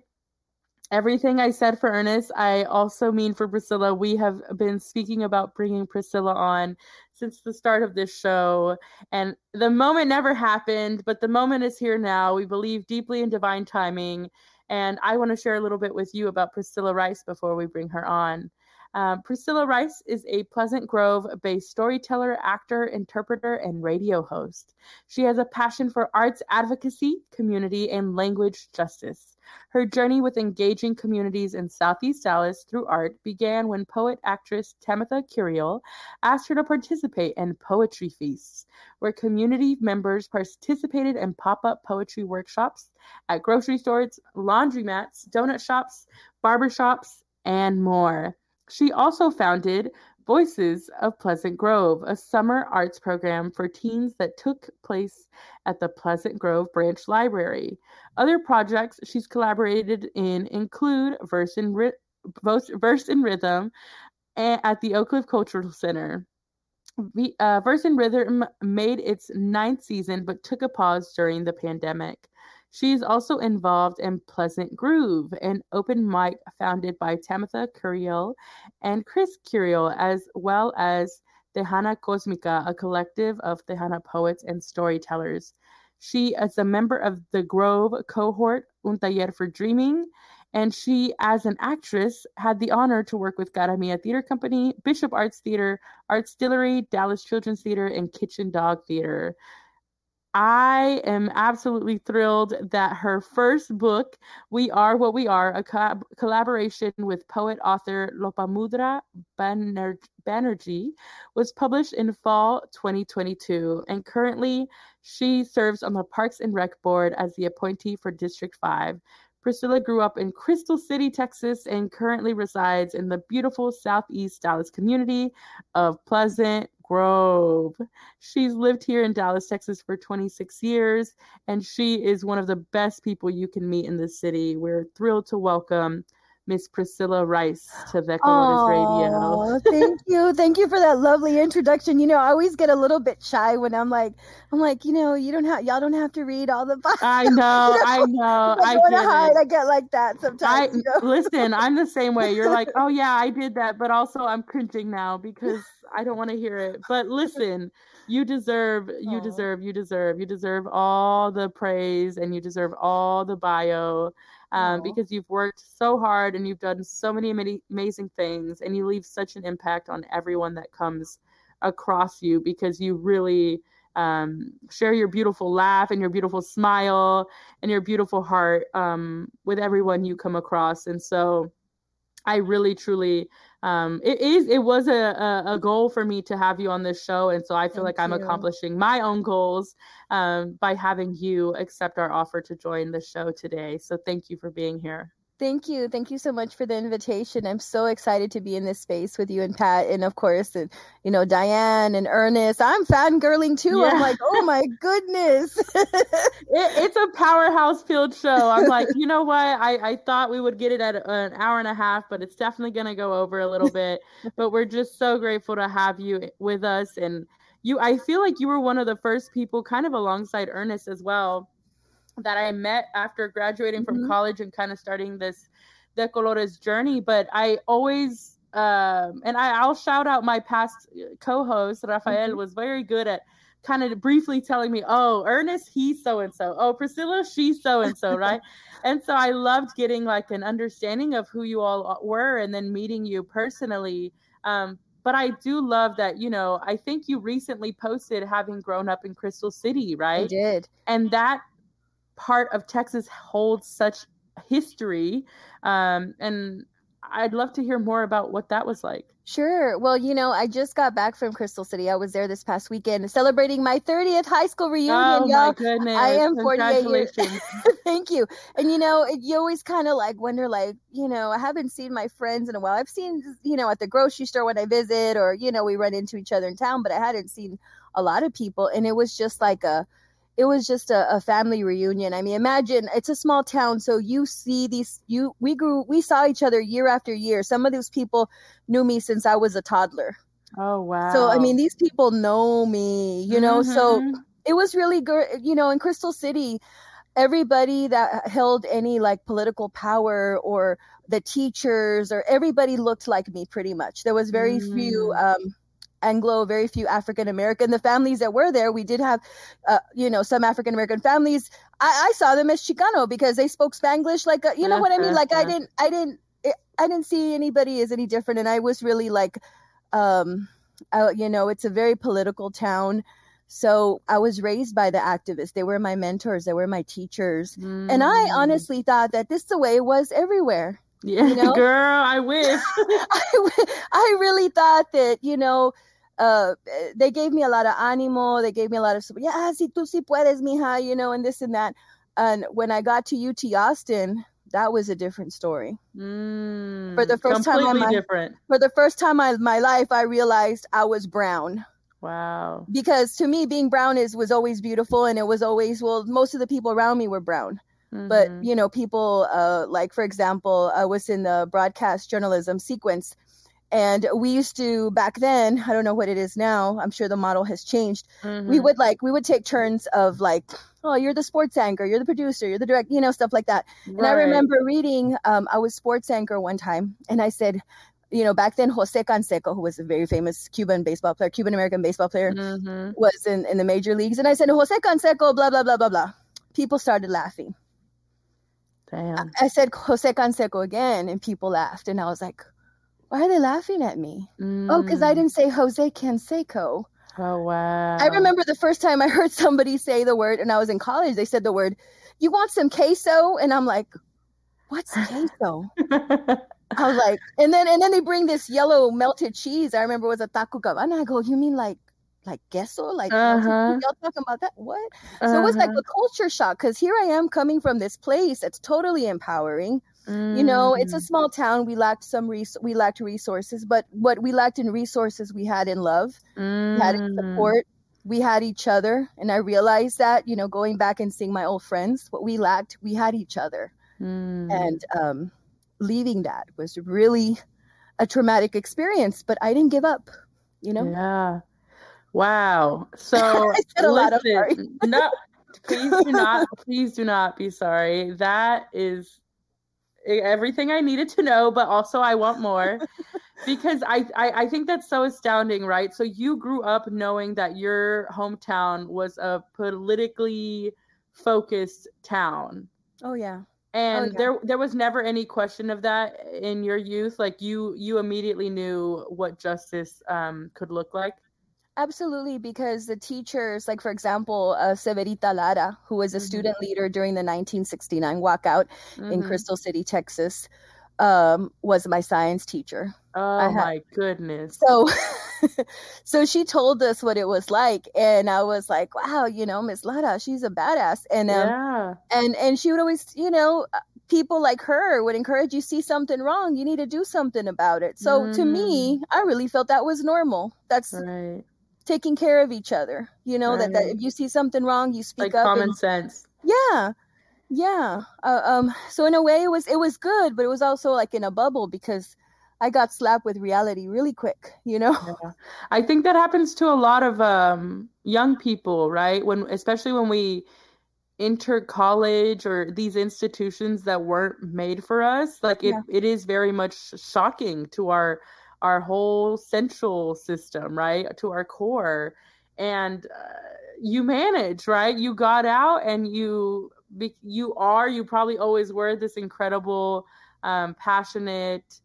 everything I said for Ernest, I also mean for Priscilla. We have been speaking about bringing Priscilla on since the start of this show, and the moment never happened, but the moment is here now. We believe deeply in divine timing, and I want to share a little bit with you about Priscilla Rice before we bring her on. Um, Priscilla Rice is a Pleasant Grove based storyteller, actor, interpreter, and radio host. She has a passion for arts advocacy, community, and language justice. Her journey with engaging communities in Southeast Dallas through art began when poet actress Tamitha Curiel asked her to participate in poetry feasts, where community members participated in pop up poetry workshops at grocery stores, laundromats, donut shops, barbershops, and more. She also founded Voices of Pleasant Grove, a summer arts program for teens that took place at the Pleasant Grove Branch Library. Other projects she's collaborated in include Verse in, Ri- Verse in Rhythm at the Oak Cliff Cultural Center. Uh, Verse in Rhythm made its ninth season but took a pause during the pandemic. She is also involved in Pleasant Groove, an open mic founded by Tamitha Curiel and Chris Curiel, as well as Tejana Cosmica, a collective of Tejana poets and storytellers. She is a member of the Grove cohort, Un Taller for Dreaming, and she, as an actress, had the honor to work with Cara Mia Theater Company, Bishop Arts Theater, Artstillery, Dallas Children's Theater, and Kitchen Dog Theater. I am absolutely thrilled that her first book, We Are What We Are, a co- collaboration with poet author Lopamudra Baner- Banerjee, was published in fall 2022. And currently, she serves on the Parks and Rec Board as the appointee for District 5. Priscilla grew up in Crystal City, Texas, and currently resides in the beautiful Southeast Dallas community of Pleasant Grove. She's lived here in Dallas, Texas for 26 years, and she is one of the best people you can meet in the city. We're thrilled to welcome Miss Priscilla Rice to De Colores Radio. thank you. Thank you for that lovely introduction. You know, I always get a little bit shy when I'm like, I'm like, you know, you don't have, y'all don't have to read all the bio. I know, you know? I know. I, I to hide. I get like that sometimes. I, you know? listen, I'm the same way. You're like, oh yeah, I did that, but also I'm cringing now because I don't want to hear it. But listen, you deserve you Aww. deserve you deserve you deserve all the praise and you deserve all the bio um, because you've worked so hard and you've done so many amazing things and you leave such an impact on everyone that comes across you because you really um, share your beautiful laugh and your beautiful smile and your beautiful heart um, with everyone you come across. And so I really, truly, um, it is, it was a, a, a, goal for me to have you on this show. And so I feel Thank like I'm accomplishing my own goals um, by having you accept our offer to join the show today. So thank you for being here. Thank you. Thank you so much for the invitation. I'm so excited to be in this space with you and Pat and of course and you know Diane and Ernest. I'm fangirling too. Yeah. I'm like, "Oh my goodness." it, it's a powerhouse field show. I'm like, "You know what? I I thought we would get it at an hour and a half, but it's definitely going to go over a little bit. but we're just so grateful to have you with us and you I feel like you were one of the first people kind of alongside Ernest as well that I met after graduating mm-hmm. from college and kind of starting this De Colores journey. But I always, um, and I, will shout out my past co host, Rafael, mm-hmm. was very good at kind of briefly telling me, oh, Ernest, he's so and so. Oh, Priscilla, she's so and so, right? and so I loved getting like an understanding of who you all were and then meeting you personally. Um, but I do love that, you know, I think you recently posted having grown up in Crystal City, right? I did. And that part of Texas holds such history. Um, and I'd love to hear more about what that was like. Sure. Well, you know, I just got back from Crystal City. I was there this past weekend celebrating my 30th high school reunion. Oh, y'all. my goodness. I am 48 years. Thank you. And, you know, you always kind of like wonder, like, you know, I haven't seen my friends in a while. I've seen, you know, at the grocery store when I visit or, you know, we run into each other in town, but I hadn't seen a lot of people. And it was just like a, it was just a, a, family reunion. I mean, imagine it's a small town, so you see these. You we grew, we saw each other year after year. Some of those people knew me since I was a toddler. Oh wow! So I mean, these people know me, you know. Mm-hmm. So it was really good, you know. In Crystal City, everybody that held any like political power or the teachers or everybody looked like me pretty much. There was very mm. few um, Anglo, very few African American. The families that were there, we did have, uh, you know, some African American families. I, I, saw them as Chicano because they spoke Spanglish. Like, uh, you know what I mean? Like, I didn't, I didn't, I didn't see anybody as any different. And I was really like, um, uh, you know, it's a very political town. So I was raised by the activists. They were my mentors. They were my teachers. Mm. And I mm. honestly thought that this the way it was everywhere. Yeah, you know? girl, I wish. I, I really thought that, you know, uh, they gave me a lot of animo. They gave me a lot of, yeah, si tú si puedes, mija, you know, and this and that. And when I got to UT Austin, that was a different story. Mm, for the first time in my, different. For the first time in my life, I realized I was brown. Wow. Because to me, being brown is was always beautiful, and it was always well. Most of the people around me were brown. Mm-hmm. But you know, people uh, like, for example, I was in the broadcast journalism sequence, and we used to back then i don't know what it is now i'm sure the model has changed mm-hmm. we would like we would take turns of like oh you're the sports anchor you're the producer you're the direct you know stuff like that right. and i remember reading um, i was sports anchor one time and i said you know back then jose canseco who was a very famous cuban baseball player cuban american baseball player mm-hmm. was in, in the major leagues and i said jose canseco blah blah blah blah blah people started laughing Damn. I said Jose Canseco again, and people laughed, and I was like, why are they laughing at me? Mm. Oh, because I didn't say Jose Canseco. Oh, wow. I remember the first time I heard somebody say the word, and I was in college, they said the word, you want some queso? And I'm like, what's queso? I was like, and then and then they bring this yellow melted cheese. I remember it was a taco and I go, you mean like like queso? Like uh-huh. y'all talking about that? What? Uh-huh. So it was like a culture shock because here I am coming from this place that's totally empowering Mm. You know, it's a mm. small town. We lacked some res- we lacked resources, but what we lacked in resources, we had in love. Mm. We had in mm. support. We had each other, and I realized that you know, going back and seeing my old friends, what we lacked, we had each other, mm. and um, leaving that was really a traumatic experience. But I didn't give up. You know. Yeah. Wow. So I said a listen, no, please do not, please do not be sorry. That is everything I needed to know, but also I want more. because I, I I think that's so astounding, right? So you grew up knowing that your hometown was a politically focused town. Oh yeah. And Oh, yeah. there there was never any question of that in your youth. Like you you immediately knew what justice um could look like. Absolutely, because the teachers, like for example, uh, Severita Lara, who was a Mhm. student leader during the 1969 walkout in Mhm. Crystal City, Texas, um, was my science teacher. Oh my goodness. So, so she told us what it was like, and I was like, "Wow, you know, Miss Lara, she's a badass." And um, yeah. and and she would always, you know, uh, people like her would encourage you see something wrong, you need to do something about it. So to me, I really felt that was normal. That's Right. Taking care of each other. You know that, that if you see something wrong, you speak Like up. common and- sense. yeah, yeah. Uh, um. So in a way, it was it was good, but it was also like in a bubble because I got slapped with reality really quick. You know. Yeah. I think that happens to a lot of um, young people, right? When especially when we enter college or these institutions that weren't made for us, like it, Yeah. it is very much shocking to our our whole central system, right? To our core. And uh, you manage, right? You got out and you you are, you probably always were this incredible um, passionate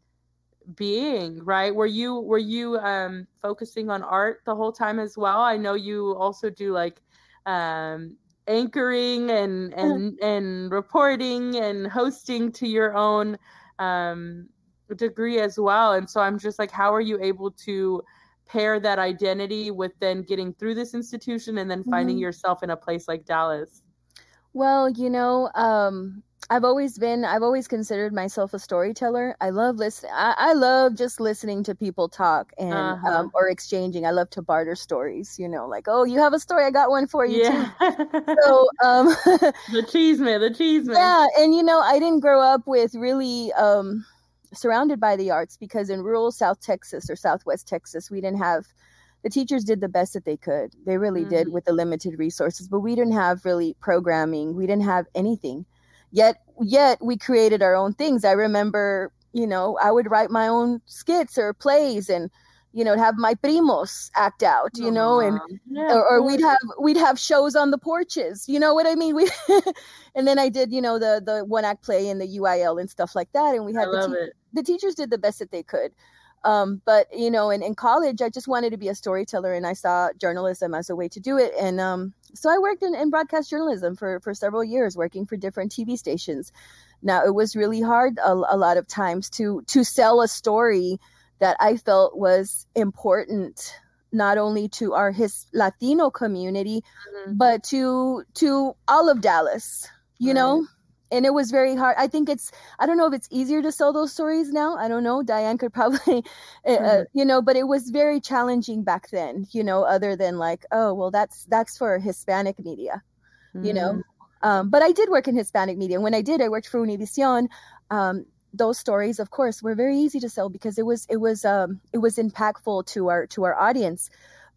being right were you were you um focusing on art the whole time as well i know you also do like um anchoring and and and reporting and hosting to your own um degree as well and so i'm just like how are you able to pair that identity with then getting through this institution and then finding Mhm. yourself in a place like dallas Well, you know, um, I've always been, I've always considered myself a storyteller. I love listening. I, I love just listening to people talk and Uh-huh. um, or exchanging. I love to barter stories. You know, like, oh, you have a story, I got one for you yeah too. So, um, the cheese man the cheese man yeah, and you know, I didn't grow up with really um, surrounded by the arts because in rural South Texas or Southwest Texas, we didn't have. The teachers did the best that they could. They really did Mhm. with the limited resources, but we didn't have really programming. We didn't have anything. Yet, yet we created our own things. I remember, you know, I would write my own skits or plays, and you know, have my primos act out, you know, and yeah, or, or we'd have we'd have shows on the porches you know what i mean we and then i did you know the the one act play in the uil and stuff like that and we I had the, love te- it. The teachers did the best that they could. Um, but you know in, in college i just wanted to be a storyteller and i saw journalism as a way to do it. And um, so i worked in, in broadcast journalism for for several years working for different tv stations. Now it was really hard a, a lot of times to to sell a story that i felt was important not only to our his latino community Mhm. but to to all of dallas you know and it was very hard. I think it's i don't know if it's easier to sell those stories now. I don't know. Diane could probably uh, uh, Mhm. you know but it was very challenging back then you know other than like oh well that's that's for hispanic media you know? Mhm. um, but i did work in hispanic media. And when i did i worked for univision. Um, those stories of course were very easy to sell because it was it was um, it was impactful to our to our audience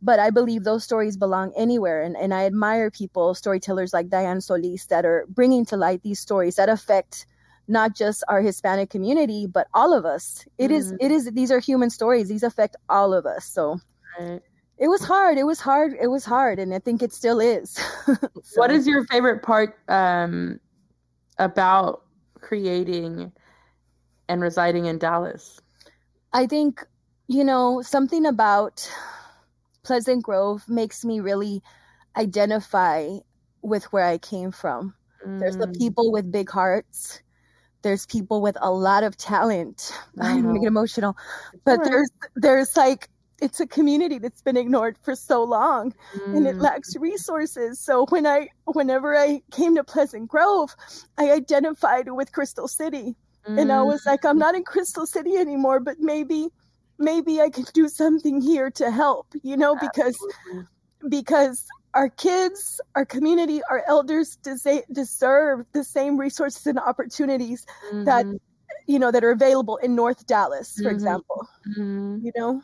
but i believe those stories belong anywhere and, and i admire people storytellers like diane solis that are bringing to light these stories that affect not just our hispanic community but all of us It is Mhm. it is these are human stories these affect all of us so Right. it was hard it was hard it was hard and i think it still is What So- is your favorite part um, about creating and residing in Dallas? I think, you know, something about Pleasant Grove makes me really identify with where I came from. There's the Mm, people with big hearts. There's people with a lot of talent. I'm gonna Uh-huh. get emotional, but alright. there's there's like it's a community that's been ignored for so long and it Mm, lacks resources. So when I whenever I came to Pleasant Grove, I identified with Crystal City and I mm, was like, I'm not in Crystal City anymore, but maybe, maybe I can do something here to help, you know, because absolutely. because our kids, our community, our elders desa- deserve the same resources and opportunities that Mhm, you know that are available in North Dallas, for Mhm. example. mhm. You know,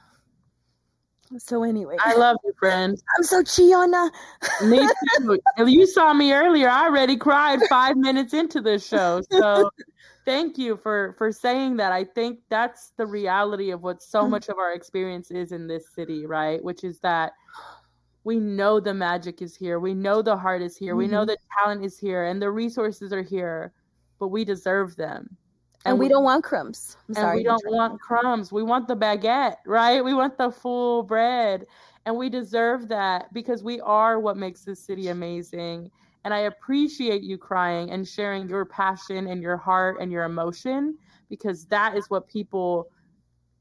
So anyway, I love you, friend. I'm so Chiona. me too. You saw me earlier. I already cried five minutes into this show. So thank you for for saying that. I think that's the reality of what so much of our experience is in this city, right? Which is that we know the magic is here. We know the heart is here. Mm-hmm. We know mm-hmm. the talent is here and the resources are here, but we deserve them. And, and we, we, don't want crumbs. I'm and sorry, we don't want crumbs. We want the baguette, right? We want the full bread. And we deserve that because we are what makes this city amazing. And I appreciate you crying and sharing your passion and your heart and your emotion because that is what people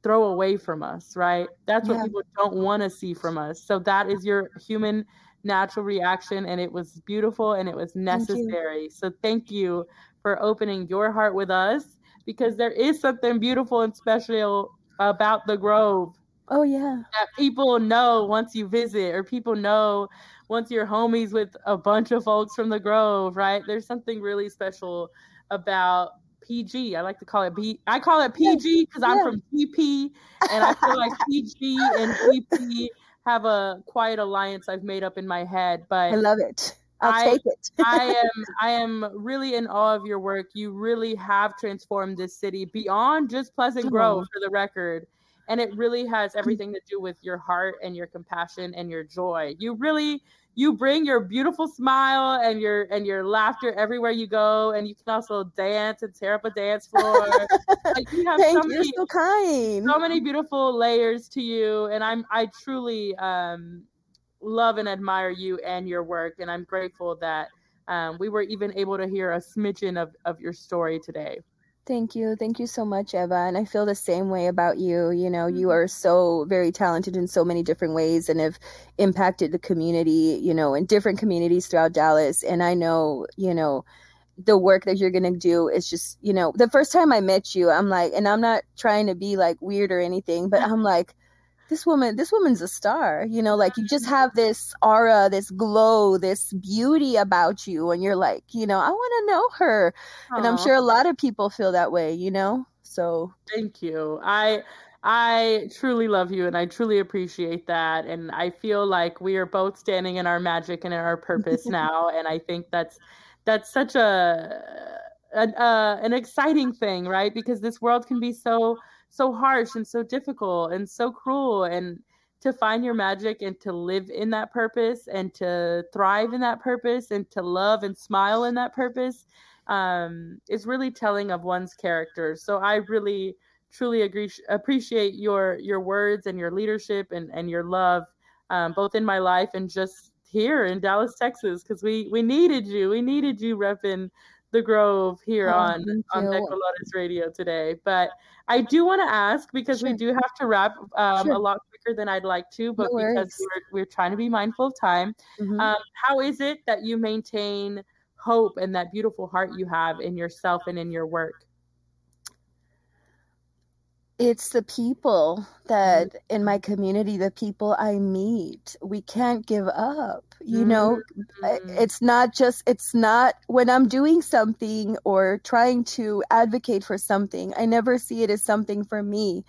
throw away from us, right? That's what yeah. people don't want to see from us. So that is your human natural reaction and it was beautiful and it was necessary. Thank so thank you for opening your heart with us because there is something beautiful and special about the Grove. Oh yeah. That people know once you visit or people know once you're homies with a bunch of folks from the Grove, right? There's something really special about PG. I like to call it B. I call it PG because yeah. I'm from GP, and I feel like PG and GP have a quiet alliance I've made up in my head. But I love it. I'll I, take it. I am I am really in awe of your work. You really have transformed this city beyond just Pleasant Grove, for the record. And it really has everything to do with your heart and your compassion and your joy. You really you bring your beautiful smile and your and your laughter everywhere you go, and you can also dance and tear up a dance floor. like you have Thank so many, so kind. So many beautiful layers to you, and I'm I truly um love and admire you and your work, and I'm grateful that um, we were even able to hear a smidgen of, of your story today. Thank you. Thank you so much, Eva. And I feel the same way about you. You know, you mm-hmm. are so very talented in so many different ways and have impacted the community, you know, in different communities throughout Dallas. And I know, you know, the work that you're going to do is just, you know, the first time I met you, I'm like, and I'm not trying to be like weird or anything, but I'm like, this woman this woman's a star you know like you just have this aura this glow this beauty about you and you're like you know i want to know her. Aww. and i'm sure a lot of people feel that way you know? So thank you. I i truly love you and i truly appreciate that and i feel like we are both standing in our magic and in our purpose now and i think that's that's such a an, uh, an exciting thing right? Because this world can be so so harsh and so difficult and so cruel and to find your magic and to live in that purpose and to thrive in that purpose and to love and smile in that purpose um, is really telling of one's character. So I really truly agree appreciate your your words and your leadership and and your love um, both in my life and just here in Dallas, Texas, because we we needed you. We needed you repping the Grove here oh, on on De Colores Radio today. But I do want to ask because sure. we do have to wrap um, sure. a lot quicker than I'd like to, but no because we're, we're trying to be mindful of time. Mm-hmm. Um, how is it that you maintain hope and that beautiful heart you have in yourself and in your work? It's the people that mm-hmm. in my community the people i meet we can't give up you know mm-hmm. it's not just it's not when i'm doing something or trying to advocate for something i never see it as something for me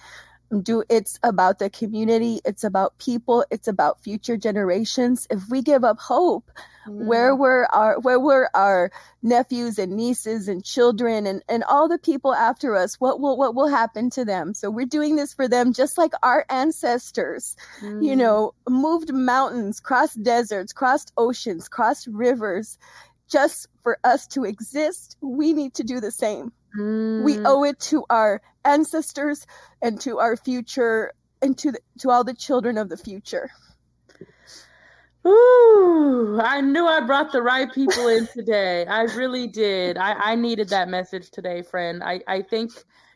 do it's about the community it's about people it's about future generations if we give up hope mm. where were our where were our nephews and nieces and children and and all the people after us what will what will happen to them so we're doing this for them just like our ancestors mm. you know moved mountains crossed deserts crossed oceans crossed rivers just for us to exist we need to do the same Mm. We owe it to our ancestors and to our future and to the, to all the children of the future. Ooh, I knew I brought the right people in today. I really did. I, I needed that message today, friend. I, I think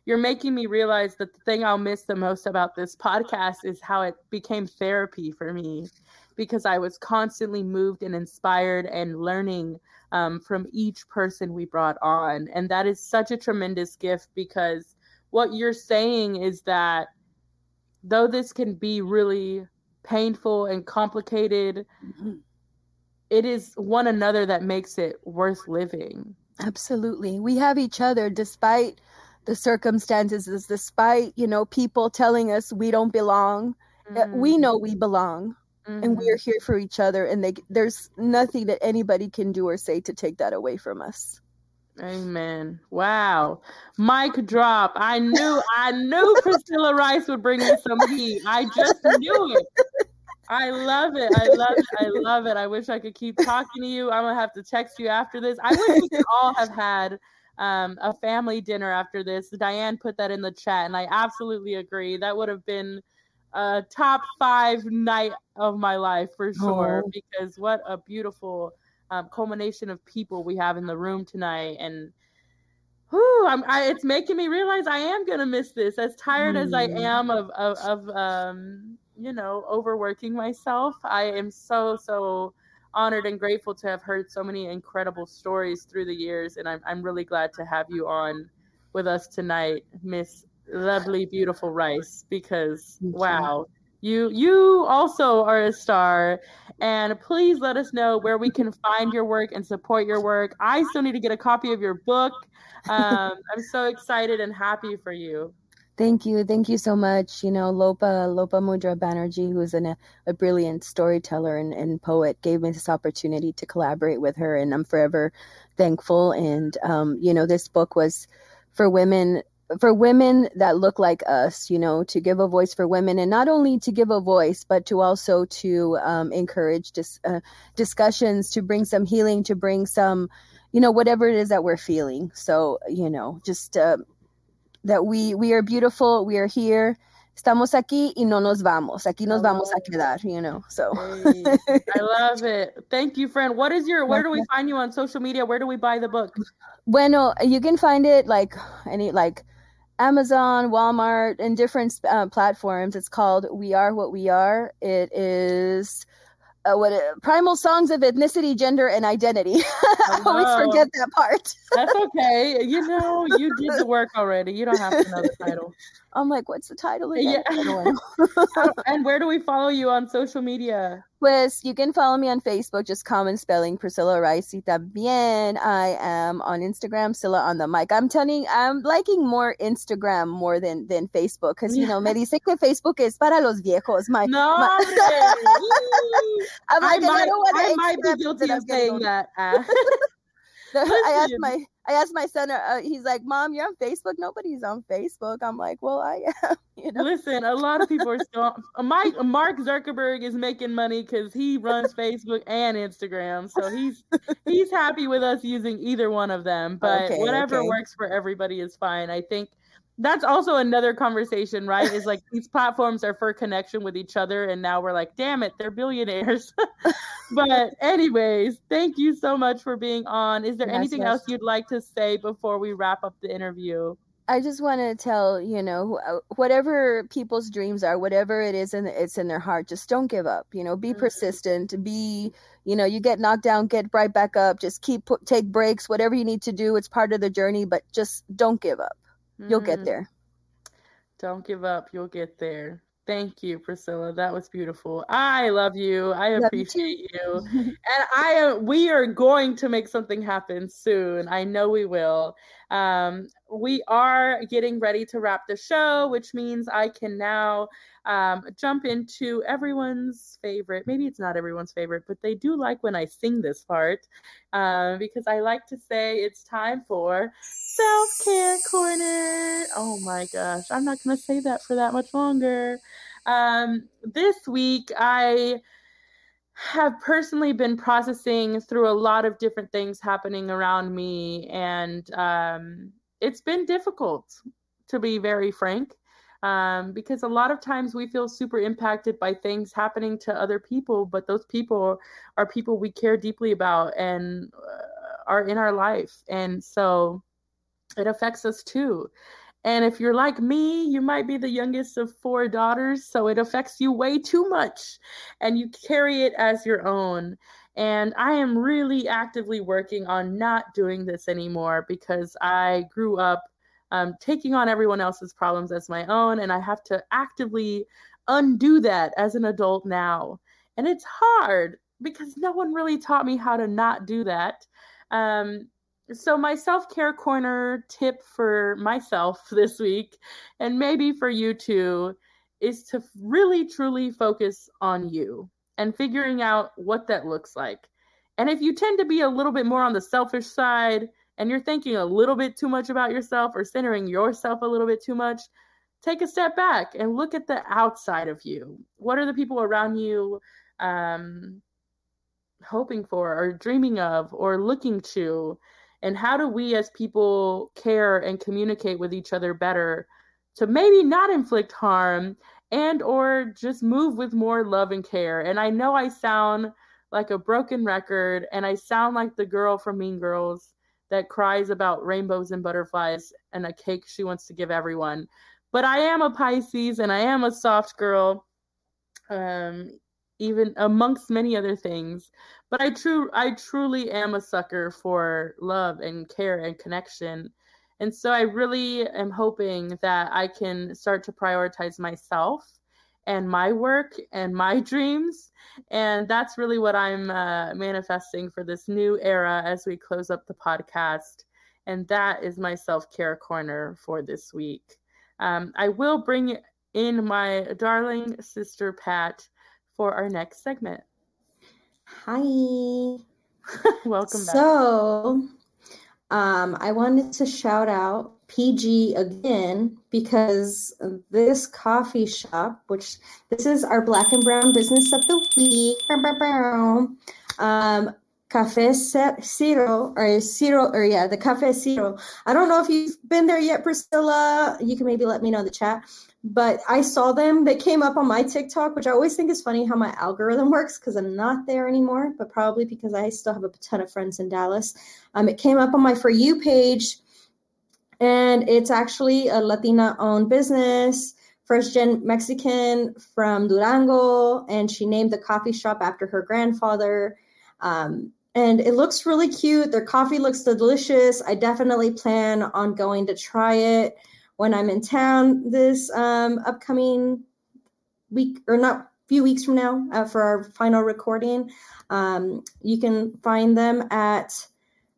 you're making me realize that the thing I'll miss the most about this podcast is how it became therapy for me because I was constantly moved and inspired and learning um, from each person we brought on. And that is such a tremendous gift because what you're saying is that though this can be really painful and complicated, it is one another that makes it worth living. Absolutely. We have each other despite the circumstances, despite, you know, people telling us we don't belong mm-hmm. we know we belong mm-hmm. and we are here for each other and they there's nothing that anybody can do or say to take that away from us Amen. Wow. Mic drop. I knew I knew Priscilla Rice would bring me some heat. I just knew it. I love it. I love it. I love it. I wish I could keep talking to you. I'm gonna have to text you after this. I wish we could all have had um, a family dinner after this. Diane put that in the chat, and I absolutely agree. That would have been a top five night of my life for sure. Oh. Because what a beautiful um, culmination of people we have in the room tonight, and whew, I'm, I, it's making me realize I am gonna miss this. As tired mm. as I mm. am of of, of um, you know overworking myself, I am so so honored and grateful to have heard so many incredible stories through the years, and I'm I'm really glad to have you on with us tonight, Miss Lovely Beautiful Rice, because wow. You you also are a star, and please let us know where we can find your work and support your work. I still need to get a copy of your book. Um, I'm so excited and happy for you. Thank you. Thank you so much. You know, Lopa, Lopamudra Banerjee, who's an, a brilliant storyteller and, and poet, gave me this opportunity to collaborate with her, and I'm forever thankful. And, um, you know, this book was for women for women that look like us, you know, to give a voice for women, and not only to give a voice, but to also to um, encourage dis- uh, discussions, to bring some healing, to bring some, you know, whatever it is that we're feeling. So, you know, just uh, that we we are beautiful, we are here. Estamos aquí y no nos vamos. Aquí nos vamos a quedar, you know. So I love it. Thank you, friend. What is your where do we find you on social media? Where do we buy the book? Bueno, you can find it like any like Amazon, Walmart, and different uh, platforms. It's called We Are What We Are. It is uh, what uh, primal songs of ethnicity, gender, and identity. I always forget that part. That's okay. You know, you did the work already. You don't have to know the title. I'm like, what's the title again? Yeah. and where do we follow you on social media? Pues you can follow me on Facebook, just common spelling Priscilla Rice. Y también I am on Instagram, Silla on the mic. I'm telling, I'm liking more Instagram more than than Facebook because you know me dice que Facebook es para los viejos. My, no, my... I'm like, I, might, I don't want to. I might be guilty of saying that. Uh. I asked my I asked my son. Uh, he's like, "Mom, you're on Facebook. Nobody's on Facebook." I'm like, "Well, I am." You know. Listen, a lot of people are still. Mike Mark Zuckerberg is making money because he runs Facebook and Instagram, so he's he's happy with us using either one of them. But okay, whatever okay. works for everybody is fine. I think that's also another conversation, right? Is like these platforms are for connection with each other, and now we're like, damn it, they're billionaires. but anyways, thank you so much for being on. Is there yes, anything yes. else you'd like to say before we wrap up the interview? I just want to tell you know uh, whatever people's dreams are, whatever it is, and it's in their heart. Just don't give up. You know, be mm-hmm. persistent. Be you know, you get knocked down, get right back up. Just keep take breaks, whatever you need to do. It's part of the journey, but just don't give up. You'll get mm-hmm. there. Don't give up. You'll get there. Thank you, Priscilla. That was beautiful. I love you. I love appreciate you. you. and I am we are going to make something happen soon. I know we will. Um, we are getting ready to wrap the show, which means I can now um, jump into everyone's favorite. Maybe it's not everyone's favorite, but they do like when I sing this part uh, because I like to say it's time for self care corner. Oh my gosh, I'm not going to say that for that much longer. Um, this week, I have personally been processing through a lot of different things happening around me, and um, it's been difficult to be very frank. Um, because a lot of times we feel super impacted by things happening to other people, but those people are people we care deeply about and uh, are in our life. And so it affects us too. And if you're like me, you might be the youngest of four daughters, so it affects you way too much and you carry it as your own. And I am really actively working on not doing this anymore because I grew up um, taking on everyone else's problems as my own, and I have to actively undo that as an adult now. And it's hard because no one really taught me how to not do that. Um, so, my self care corner tip for myself this week, and maybe for you too, is to really truly focus on you and figuring out what that looks like. And if you tend to be a little bit more on the selfish side and you're thinking a little bit too much about yourself or centering yourself a little bit too much, take a step back and look at the outside of you. What are the people around you um, hoping for or dreaming of or looking to? And how do we as people care and communicate with each other better to maybe not inflict harm and or just move with more love and care? And I know I sound like a broken record and I sound like the girl from Mean Girls that cries about rainbows and butterflies and a cake she wants to give everyone. But I am a Pisces and I am a soft girl, um, even amongst many other things. But I true I truly am a sucker for love and care and connection. And so I really am hoping that I can start to prioritize myself and my work and my dreams. And that's really what I'm uh, manifesting for this new era as we close up the podcast. And that is my self care corner for this week. Um, I will bring in my darling sister Pat for our next segment. Hi. Welcome back. So, um, I wanted to shout out PG again because this coffee shop, which this is our black and brown business of the week, um, Cafe Zero or Zero or yeah, the Cafe Zero. I don't know if you've been there yet, Priscilla. You can maybe let me know in the chat. But I saw them. They came up on my TikTok, which I always think is funny how my algorithm works because I'm not there anymore, but probably because I still have a ton of friends in Dallas. Um, it came up on my For You page, and it's actually a Latina owned business first gen Mexican from Durango, and she named the coffee shop after her grandfather. Um, and it looks really cute. Their coffee looks delicious. I definitely plan on going to try it when I'm in town this um, upcoming week, or not few weeks from now uh, for our final recording. Um, you can find them at,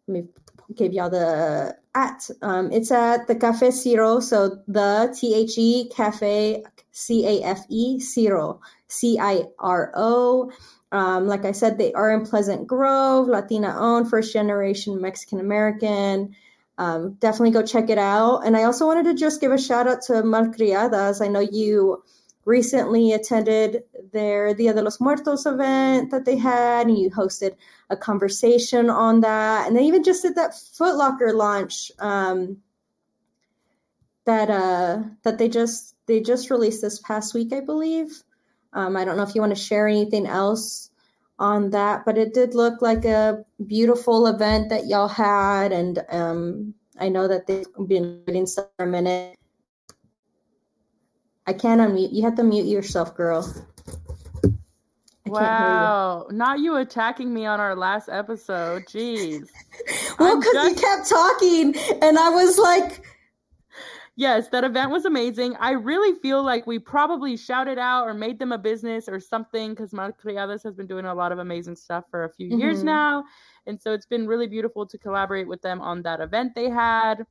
let me give y'all the at. Um, it's at the Cafe Ciro, So the T H E Cafe C A F E Ciro C I R O. Um, like I said, they are in Pleasant Grove, Latina owned, first generation Mexican American. Um, definitely go check it out. And I also wanted to just give a shout out to Malcriadas. I know you recently attended their Dia de los Muertos event that they had, and you hosted a conversation on that. And they even just did that Footlocker launch um, that uh, that they just they just released this past week, I believe. Um, I don't know if you want to share anything else on that, but it did look like a beautiful event that y'all had, and um, I know that they've been waiting for a minute. I can't unmute. You have to mute yourself, girl. I wow, not you attacking me on our last episode. Jeez. well, because just... you kept talking, and I was like, yes, that event was amazing. I really feel like we probably shouted out or made them a business or something because Malcriadas has been doing a lot of amazing stuff for a few mm-hmm. years now. And so it's been really beautiful to collaborate with them on that event they had.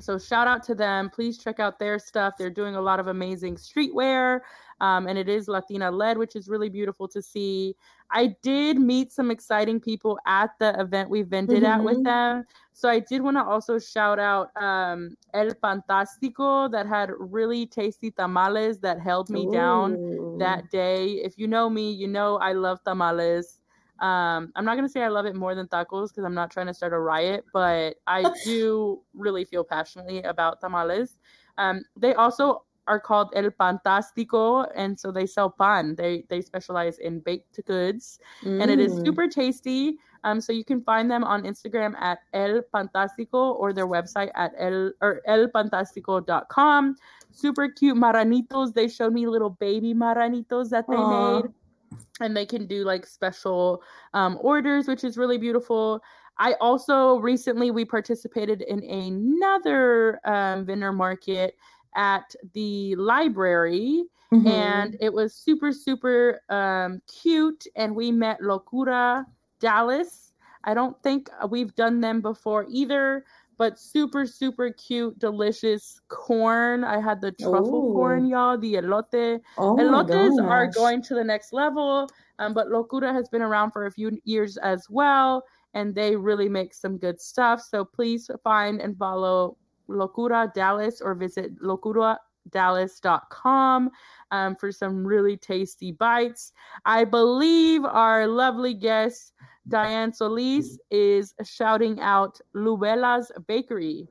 So shout out to them. Please check out their stuff. They're doing a lot of amazing streetwear. Um, and it is Latina led, which is really beautiful to see. I did meet some exciting people at the event we vended mm-hmm. at with mm-hmm. them. So I did want to also shout out um, El Fantastico that had really tasty tamales that held me Ooh. down that day. If you know me, you know I love tamales. Um, I'm not gonna say I love it more than tacos because I'm not trying to start a riot, but I do really feel passionately about tamales. Um, they also are called El Fantastico, and so they sell pan. They they specialize in baked goods, mm. and it is mm. super tasty. Um, so you can find them on Instagram at El Fantastico or their website at el or elfantastico.com. Super cute marranitos. They showed me little baby marranitos that they Aww. made, and they can do like special um, orders, which is really beautiful. I also recently we participated in another um, vendor market at the library mm-hmm. and it was super super um, cute and we met locura dallas i don't think we've done them before either but super super cute, delicious corn. I had the truffle Ooh. corn, y'all. The elote. Oh Elotes are going to the next level, um, but Locura has been around for a few years as well, and they really make some good stuff. So please find and follow Locura Dallas or visit locuradallas.com um, for some really tasty bites. I believe our lovely guest Diane Solis is shouting out Lubella's Bakery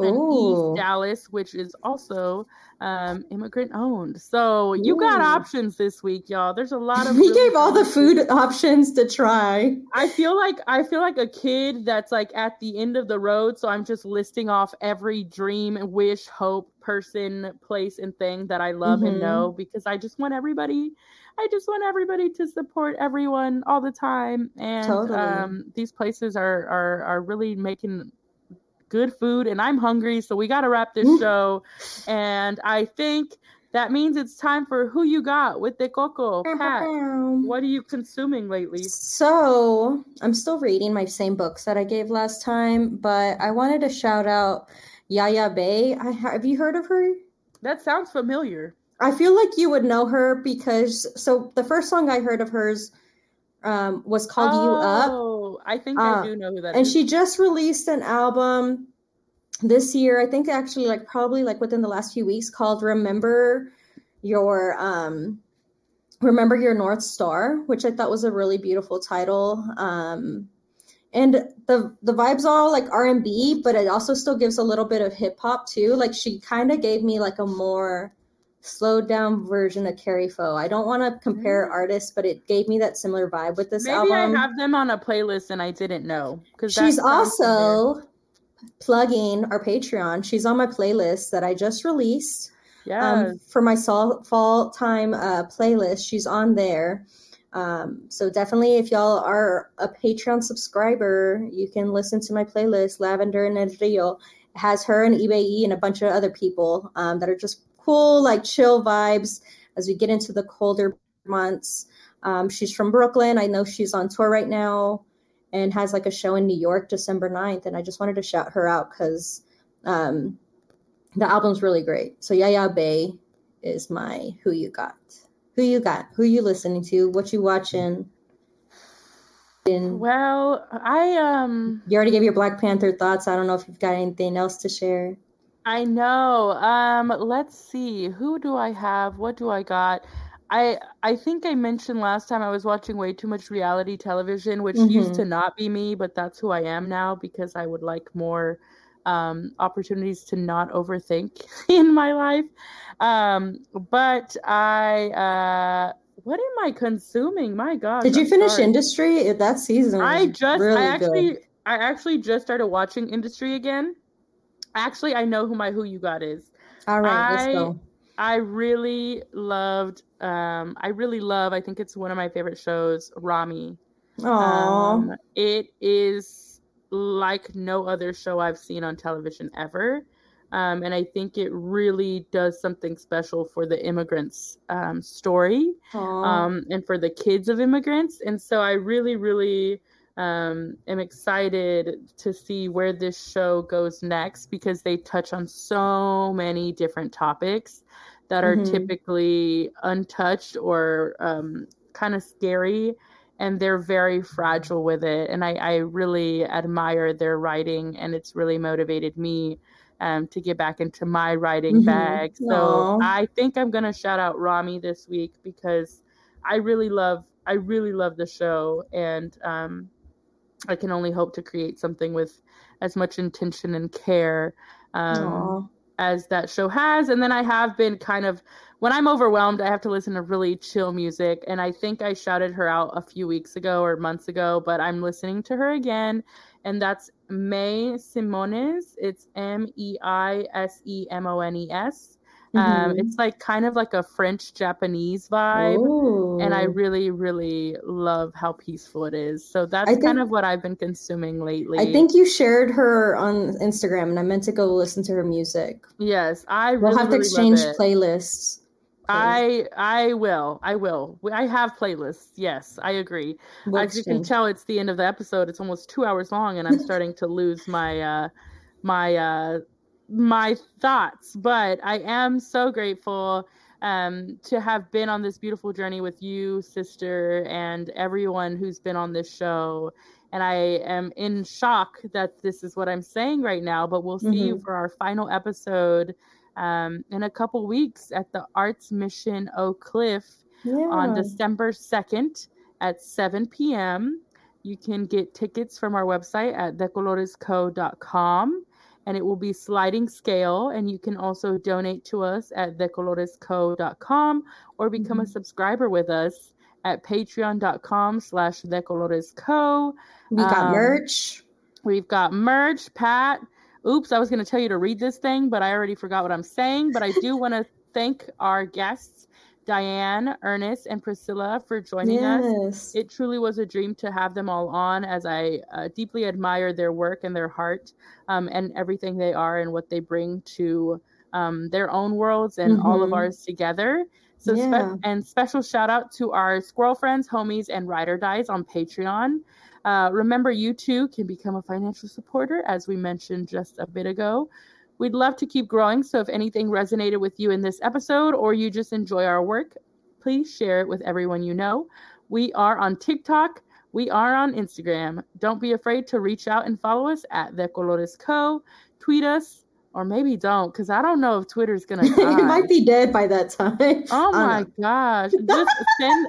Ooh. East Dallas, which is also um, immigrant owned. So you got options this week, y'all. There's a lot of. We really gave all the food options to try. I feel like I feel like a kid that's like at the end of the road. So I'm just listing off every dream, wish, hope, person, place, and thing that I love and Mhm. know because I just want everybody. I just want everybody to support everyone all the time, and Totally. um, these places are are are really making good food, and I'm hungry, so we got to wrap this show. And I think that means it's time for who you got with the coco. Pat, what are you consuming lately? So I'm still reading my same books that I gave last time, but I wanted to shout out Yaya Bey. I, have you heard of her? That sounds familiar. I feel like you would know her because so the first song I heard of hers um, was called You Up. Oh, I think Uh, I do know who that is. and she just released an album this year i think actually like probably like within the last few weeks called remember your um remember your north star which i thought was a really beautiful title um and the the vibes are all like r&b but it also still gives a little bit of hip hop too like she kind of gave me like a more slowed down version of Kari Faux. i don't want to compare Mm. artists but it gave me that similar vibe with this album. Maybe album I have them on a playlist and I didn't know because She's also plugging our Patreon. She's on my playlist that I just released yes. um, for my sol- fall time uh, playlist. She's on there. Um, so definitely, if y'all are a Patreon subscriber, you can listen to my playlist, Lavender and El Rio. It has her and eBay and a bunch of other people um, that are just cool, like chill vibes as we get into the colder months. Um, she's from Brooklyn. I know she's on tour right now and has like a show in New York December 9th. And I just wanted to shout her out because um, the album's really great. So Yaya Bey is my Who You Got. Who you got? Who you listening to? What you watching? And well, I um you already gave your Black Panther thoughts. I don't know if you've got anything else to share. I know. Um let's see. Who do I have? What do I got? I I think I mentioned last time I was watching way too much reality television, which used Mhm. to not be me, but that's who I am now because I would like more um, opportunities to not overthink in my life. Um, but I, uh, what am I consuming? My God, Did you I'm finish sorry. Industry? That season I just, really I actually, good. I actually just started watching Industry again. Actually, I know who my Who You Got is. All right, let's I- go. I really loved. Um, I really love. I think it's one of my favorite shows. Ramy. Aww. Um, it is like no other show I've seen on television ever. Um, and I think it really does something special for the immigrants' um, story um, and for the kids of immigrants. And so I really, really um, am excited to see where this show goes next because they touch on so many different topics that are Mhm. typically untouched or um, kind of scary. And they're very fragile with it. And I, I really admire their writing, and it's really motivated me um, to get back into my writing Mhm. bag. So Aw. I think I'm gonna shout out Ramy this week because I really love I really love the show, and um, I can only hope to create something with as much intention and care um, as that show has. And then I have been kind of when I'm overwhelmed, I have to listen to really chill music. And I think I shouted her out a few weeks ago or months ago, but I'm listening to her again. And that's Mei Semones. It's M E I S E M O N E S. Um, Mhm. it's like kind of like a French Japanese vibe. And I really, really love how peaceful it is. So that's I kind of what I've been consuming lately. I think you shared her on Instagram, and I meant to go listen to her music. yes, I really, We'll have to really exchange playlists. I I will. I will. I have playlists. Yes, I agree. We'll As you can tell, it's the end of the episode. It's almost two hours long, and I'm starting to lose my uh, my uh, my thoughts. But I am so grateful um, to have been on this beautiful journey with you, sister, and everyone who's been on this show. And I am in shock that this is what I'm saying right now, but we'll see mm-hmm. you for our final episode um, in a couple weeks at the Arts Mission Oak Cliff yeah. on December 2nd at 7 p.m. You can get tickets from our website at decoloresco.com and it will be sliding scale. And you can also donate to us at decoloresco.com or become mm-hmm. a subscriber with us at patreon.com slash decoloresco. We got um, merch. We've got merch, Pat. Oops, I was going to tell you to read this thing, but I already forgot what I'm saying. But I do want to thank our guests Diane, Ernest, and Priscilla for joining yes. us. It truly was a dream to have them all on, as I uh, deeply admire their work and their heart um, and everything they are and what they bring to um, their own worlds and mm-hmm. all of mm-hmm. ours together. So, yeah. spe- and special shout out to our squirrel friends, homies, and rider dies on Patreon. Uh, remember, you too can become a financial supporter, as we mentioned just a bit ago. We'd love to keep growing, so if anything resonated with you in this episode or you just enjoy our work, please share it with everyone you know. We are on TikTok. We are on Instagram. Don't be afraid to reach out and follow us at De Colores Co. Tweet us, or maybe don't, because I don't know if Twitter's gonna. it might be dead by that time. Oh my gosh! Just send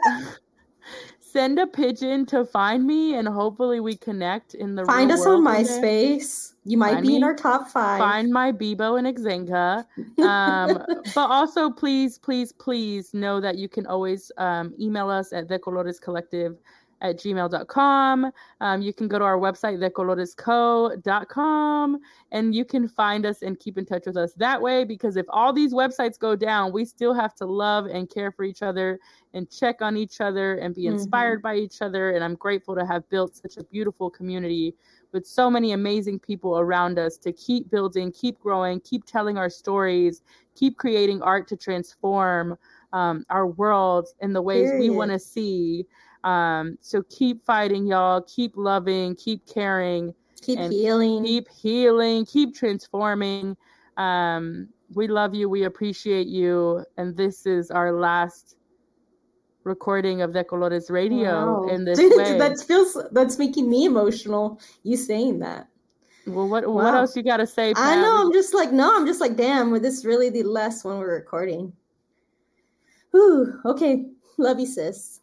send a pigeon to find me, and hopefully we connect in the. Find us on MySpace. You might find be me, in our top five. Find my Bebo and Xanga. Um, but also, please, please, please know that you can always um, email us at decolorescollective at gmail.com. Um, you can go to our website, decoloresco.com, and you can find us and keep in touch with us that way because if all these websites go down, we still have to love and care for each other and check on each other and be inspired mm-hmm. by each other. And I'm grateful to have built such a beautiful community with so many amazing people around us to keep building, keep growing, keep telling our stories, keep creating art to transform um, our world in the ways Period. we want to see. Um, so keep fighting, y'all. Keep loving, keep caring, keep healing, keep healing, keep transforming. Um, we love you. We appreciate you. And this is our last recording of De Colores radio wow. in this Dude, way. That feels that's making me emotional. You saying that. Well, what wow. what else you got to say? I know. I'm just like no. I'm just like damn. Was this really the last one we're recording? Whew. Okay. Love you, sis.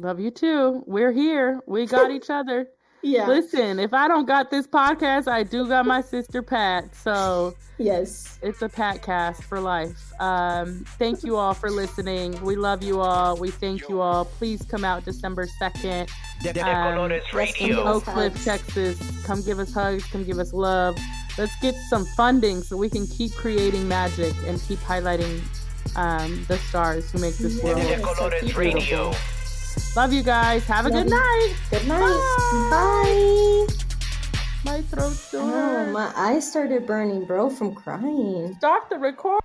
Love you too. We're here. We got each other. Yeah. Listen, if I don't got this podcast, I do got my sister Pat. So yes, it's a Pat cast for life. Um, thank you all for listening. We love you all. We thank you all. Please come out December second. Um, Oak Cliff, Texas. Come give us hugs. Come give us love. Let's get some funding so we can keep creating magic and keep highlighting um, the stars who make this world beautiful. Love you guys. Have a Love good you. night. Good night. Bye. Bye. My throat's oh, sore. Oh, my eyes started burning, bro, from crying. Stop the record.